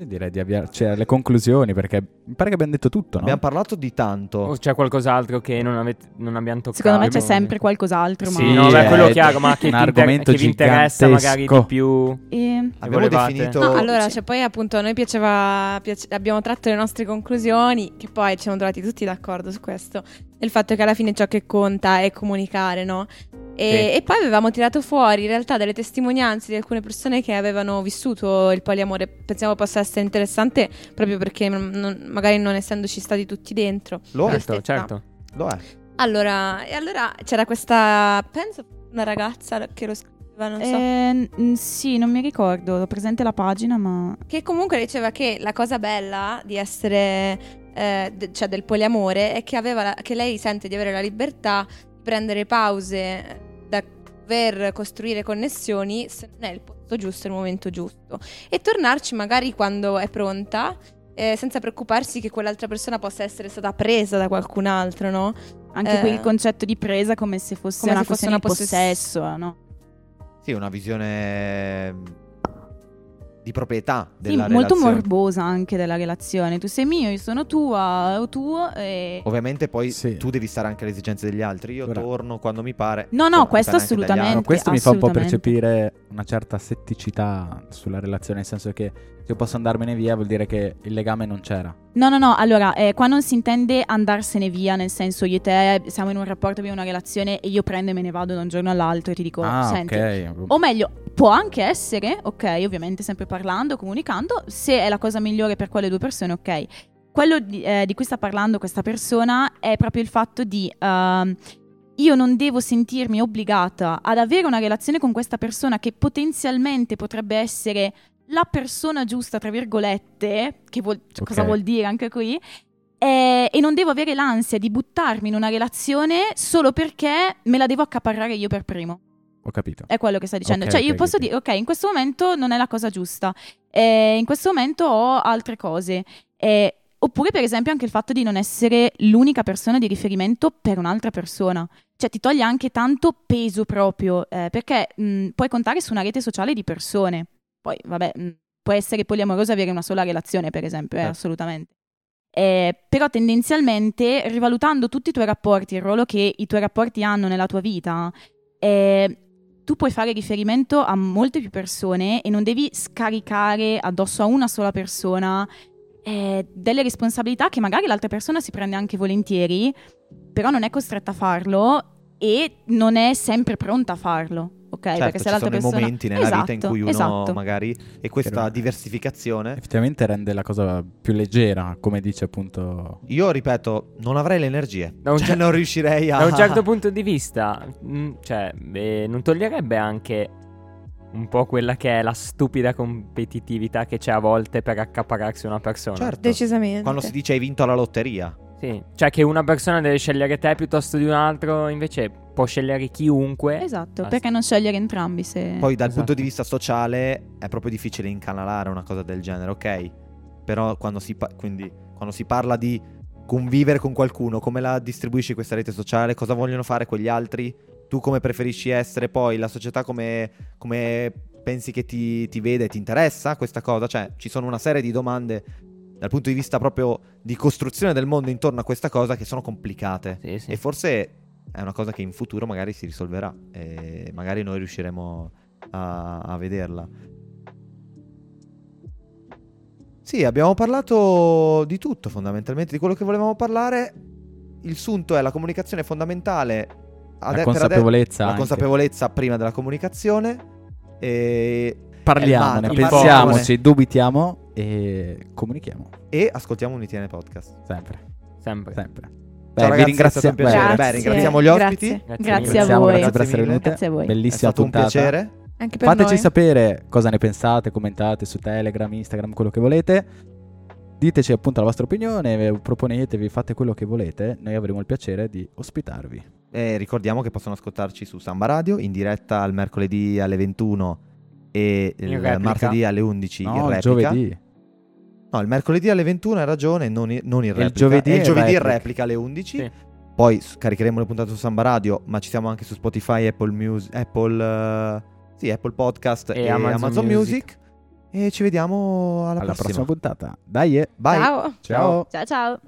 Speaker 1: Io direi di avviarci alle conclusioni perché mi pare che abbiamo detto tutto, no?
Speaker 2: Abbiamo parlato di tanto.
Speaker 5: O c'è qualcos'altro che non, avete, non abbiamo toccato?
Speaker 4: Secondo me c'è sempre qualcos'altro,
Speaker 5: Sì,
Speaker 4: ma...
Speaker 5: no, beh, quello
Speaker 1: è
Speaker 5: chiaro, ma che,
Speaker 1: un argomento
Speaker 5: che vi interessa magari di più?
Speaker 4: E-
Speaker 2: Abbiamo
Speaker 5: volevate?
Speaker 2: definito...
Speaker 3: No, allora,
Speaker 4: Sì.
Speaker 3: cioè, poi appunto a noi piaceva, piace- abbiamo tratto le nostre conclusioni, che poi ci siamo trovati tutti d'accordo su questo, il fatto che alla fine ciò che conta è comunicare, no? E,
Speaker 5: Sì.
Speaker 3: e poi avevamo tirato fuori in realtà delle testimonianze di alcune persone che avevano vissuto il poliamore, pensiamo possa essere interessante proprio perché non- magari non essendoci stati tutti dentro.
Speaker 2: Lo è,
Speaker 5: Certo, certo.
Speaker 2: lo è.
Speaker 3: Allora, e allora c'era questa, penso, una ragazza che lo scriveva, non so.
Speaker 4: Eh, n- sì, non mi ricordo, ho presente la pagina, ma...
Speaker 3: Che comunque diceva che la cosa bella di essere, eh, de- cioè del poliamore, è che, aveva la- che lei sente di avere la libertà di prendere pause dover costruire connessioni se non è il posto giusto, il momento giusto. E tornarci magari quando è pronta, eh, senza preoccuparsi che quell'altra persona possa essere stata presa da qualcun altro, no?
Speaker 4: Anche
Speaker 3: Eh,
Speaker 4: quel concetto di presa come se fosse
Speaker 3: come
Speaker 4: una
Speaker 3: se fosse una
Speaker 4: di
Speaker 3: possess-
Speaker 4: possesso, no?
Speaker 2: Sì, una visione di proprietà
Speaker 4: Sì,
Speaker 2: della
Speaker 4: molto
Speaker 2: relazione.
Speaker 4: morbosa anche della relazione. Tu sei mio, io sono tua, o tuo e...
Speaker 2: Ovviamente poi
Speaker 1: Sì.
Speaker 2: tu devi stare anche alle esigenze degli altri. Io
Speaker 1: Ora-
Speaker 2: torno quando mi pare.
Speaker 4: No, no, questo assolutamente.
Speaker 1: No, questo mi fa un po'
Speaker 4: assolutamente.
Speaker 1: percepire una certa setticità sulla relazione, nel senso che se io posso andarmene via vuol dire che il legame non c'era.
Speaker 4: No, no, no, allora, eh, qua non si intende andarsene via, nel senso io e te siamo in un rapporto, abbiamo una relazione e io prendo e me ne vado da un giorno all'altro e ti dico,
Speaker 1: ah,
Speaker 4: senti,
Speaker 1: ok.
Speaker 4: O meglio, può anche essere, ok, ovviamente sempre parlando, comunicando, se è la cosa migliore per quelle due persone, ok. Quello di, eh, di cui sta parlando questa persona è proprio il fatto di ehm, io non devo sentirmi obbligata ad avere una relazione con questa persona che potenzialmente potrebbe essere la persona giusta, tra virgolette, che vuol- cioè, cosa
Speaker 1: Ok.
Speaker 4: vuol dire anche qui, eh, e non devo avere l'ansia di buttarmi in una relazione solo perché me la devo accaparrare io per primo.
Speaker 1: Ho capito.
Speaker 4: È quello che sta dicendo.
Speaker 1: Ok,
Speaker 4: cioè, io posso dire, ok, in questo momento non è la cosa giusta. eh, in questo momento ho altre cose. eh, oppure, per esempio, anche il fatto di non essere l'unica persona di riferimento per un'altra persona. Cioè, ti toglie anche tanto peso proprio. eh, perché mh, puoi contare su una rete sociale di persone. Poi, vabbè, mh, può essere poliamoroso avere una sola relazione, per esempio, eh,
Speaker 2: Certo.
Speaker 4: assolutamente. Eh, però tendenzialmente, rivalutando tutti i tuoi rapporti, il ruolo che i tuoi rapporti hanno nella tua vita, eh, tu puoi fare riferimento a molte più persone e non devi scaricare addosso a una sola persona eh, delle responsabilità che magari l'altra persona si prende anche volentieri, però non è costretta a farlo e non è sempre pronta a farlo. Ok,
Speaker 2: Certo,
Speaker 4: perché se
Speaker 2: ci
Speaker 4: l'altra
Speaker 2: sono i
Speaker 4: persona
Speaker 2: momenti nella vita in
Speaker 4: Esatto,
Speaker 2: cui uno
Speaker 4: esatto.
Speaker 2: magari e questa
Speaker 1: Però-
Speaker 2: diversificazione
Speaker 1: Effettivamente rende la cosa più leggera, come dice appunto...
Speaker 2: io ripeto non avrei le energie
Speaker 5: Da un
Speaker 2: cioè
Speaker 5: cer-
Speaker 2: non riuscirei a
Speaker 5: Da un certo punto di vista, mh, cioè, eh, non toglierebbe anche un po' quella che è la stupida competitività che c'è a volte per accapararsi una persona.
Speaker 2: certo
Speaker 3: Decisamente.
Speaker 2: quando si dice hai vinto la lotteria
Speaker 5: Sì, cioè che una persona deve scegliere te piuttosto di un altro, invece può scegliere chiunque.
Speaker 4: Esatto,
Speaker 5: Basta.
Speaker 4: perché non scegliere entrambi se...
Speaker 2: poi dal
Speaker 5: Esatto.
Speaker 2: punto di vista sociale è proprio difficile incanalare una cosa del genere ok però quando si, pa- quindi, quando si parla di convivere con qualcuno come la distribuisci questa rete sociale cosa vogliono fare quegli altri tu come preferisci essere poi la società come, come pensi che ti, ti vede ti interessa questa cosa cioè ci sono una serie di domande dal punto di vista proprio di costruzione del mondo intorno a questa cosa che sono complicate
Speaker 5: Sì, sì.
Speaker 2: e forse è una cosa che in futuro magari si risolverà e magari noi riusciremo a, a vederla. Sì, abbiamo parlato di tutto fondamentalmente, di quello che volevamo parlare. Il sunto è la comunicazione fondamentale.
Speaker 1: La consapevolezza
Speaker 2: la consapevolezza prima della comunicazione. E,
Speaker 1: Parliamone, pensiamoci, dubitiamo e comunichiamo.
Speaker 2: e ascoltiamo un ITN podcast.
Speaker 1: Sempre,
Speaker 5: Sempre.
Speaker 1: sempre. Beh, vi
Speaker 2: ragazzi, è stato un
Speaker 1: ringrazio-
Speaker 3: beh,
Speaker 2: Beh,
Speaker 3: grazie.
Speaker 2: ringraziamo gli ospiti.
Speaker 3: Grazie.
Speaker 5: Grazie,
Speaker 4: Grazie a voi.
Speaker 1: grazie per essere
Speaker 2: Grazie
Speaker 1: venute.
Speaker 4: Grazie a voi.
Speaker 2: È
Speaker 1: Bellissima
Speaker 2: stato un
Speaker 1: puntata.
Speaker 2: piacere.
Speaker 3: Anche per
Speaker 1: Fateci
Speaker 3: noi.
Speaker 1: sapere cosa ne pensate, commentate su Telegram, Instagram, quello che volete. Diteci appunto la vostra opinione, proponetevi, fate quello che volete. Noi avremo il piacere di ospitarvi.
Speaker 2: E ricordiamo che possono ascoltarci su Samba Radio in diretta il mercoledì alle 21 e
Speaker 5: In
Speaker 2: il
Speaker 5: replica.
Speaker 2: martedì alle 11 in
Speaker 1: No,
Speaker 2: replica.
Speaker 1: giovedì.
Speaker 2: No, il mercoledì alle 21 hai ragione, non, in- non in
Speaker 1: il
Speaker 2: replica.
Speaker 1: giovedì
Speaker 2: E il
Speaker 1: in
Speaker 2: giovedì in
Speaker 1: replica.
Speaker 2: replica alle 11.
Speaker 5: Sì.
Speaker 2: Poi s- caricheremo le puntate su Samba Radio, ma ci siamo anche su Spotify, Apple Music, Apple, eh, sì, Apple Podcast
Speaker 5: E
Speaker 2: e,
Speaker 5: Amazon
Speaker 2: Amazon,
Speaker 5: Music.
Speaker 2: Music. E ci vediamo alla,
Speaker 1: Alla
Speaker 2: prossima.
Speaker 1: prossima puntata. Dai, eh.
Speaker 2: Bye.
Speaker 3: Ciao.
Speaker 1: Ciao.
Speaker 4: Ciao ciao.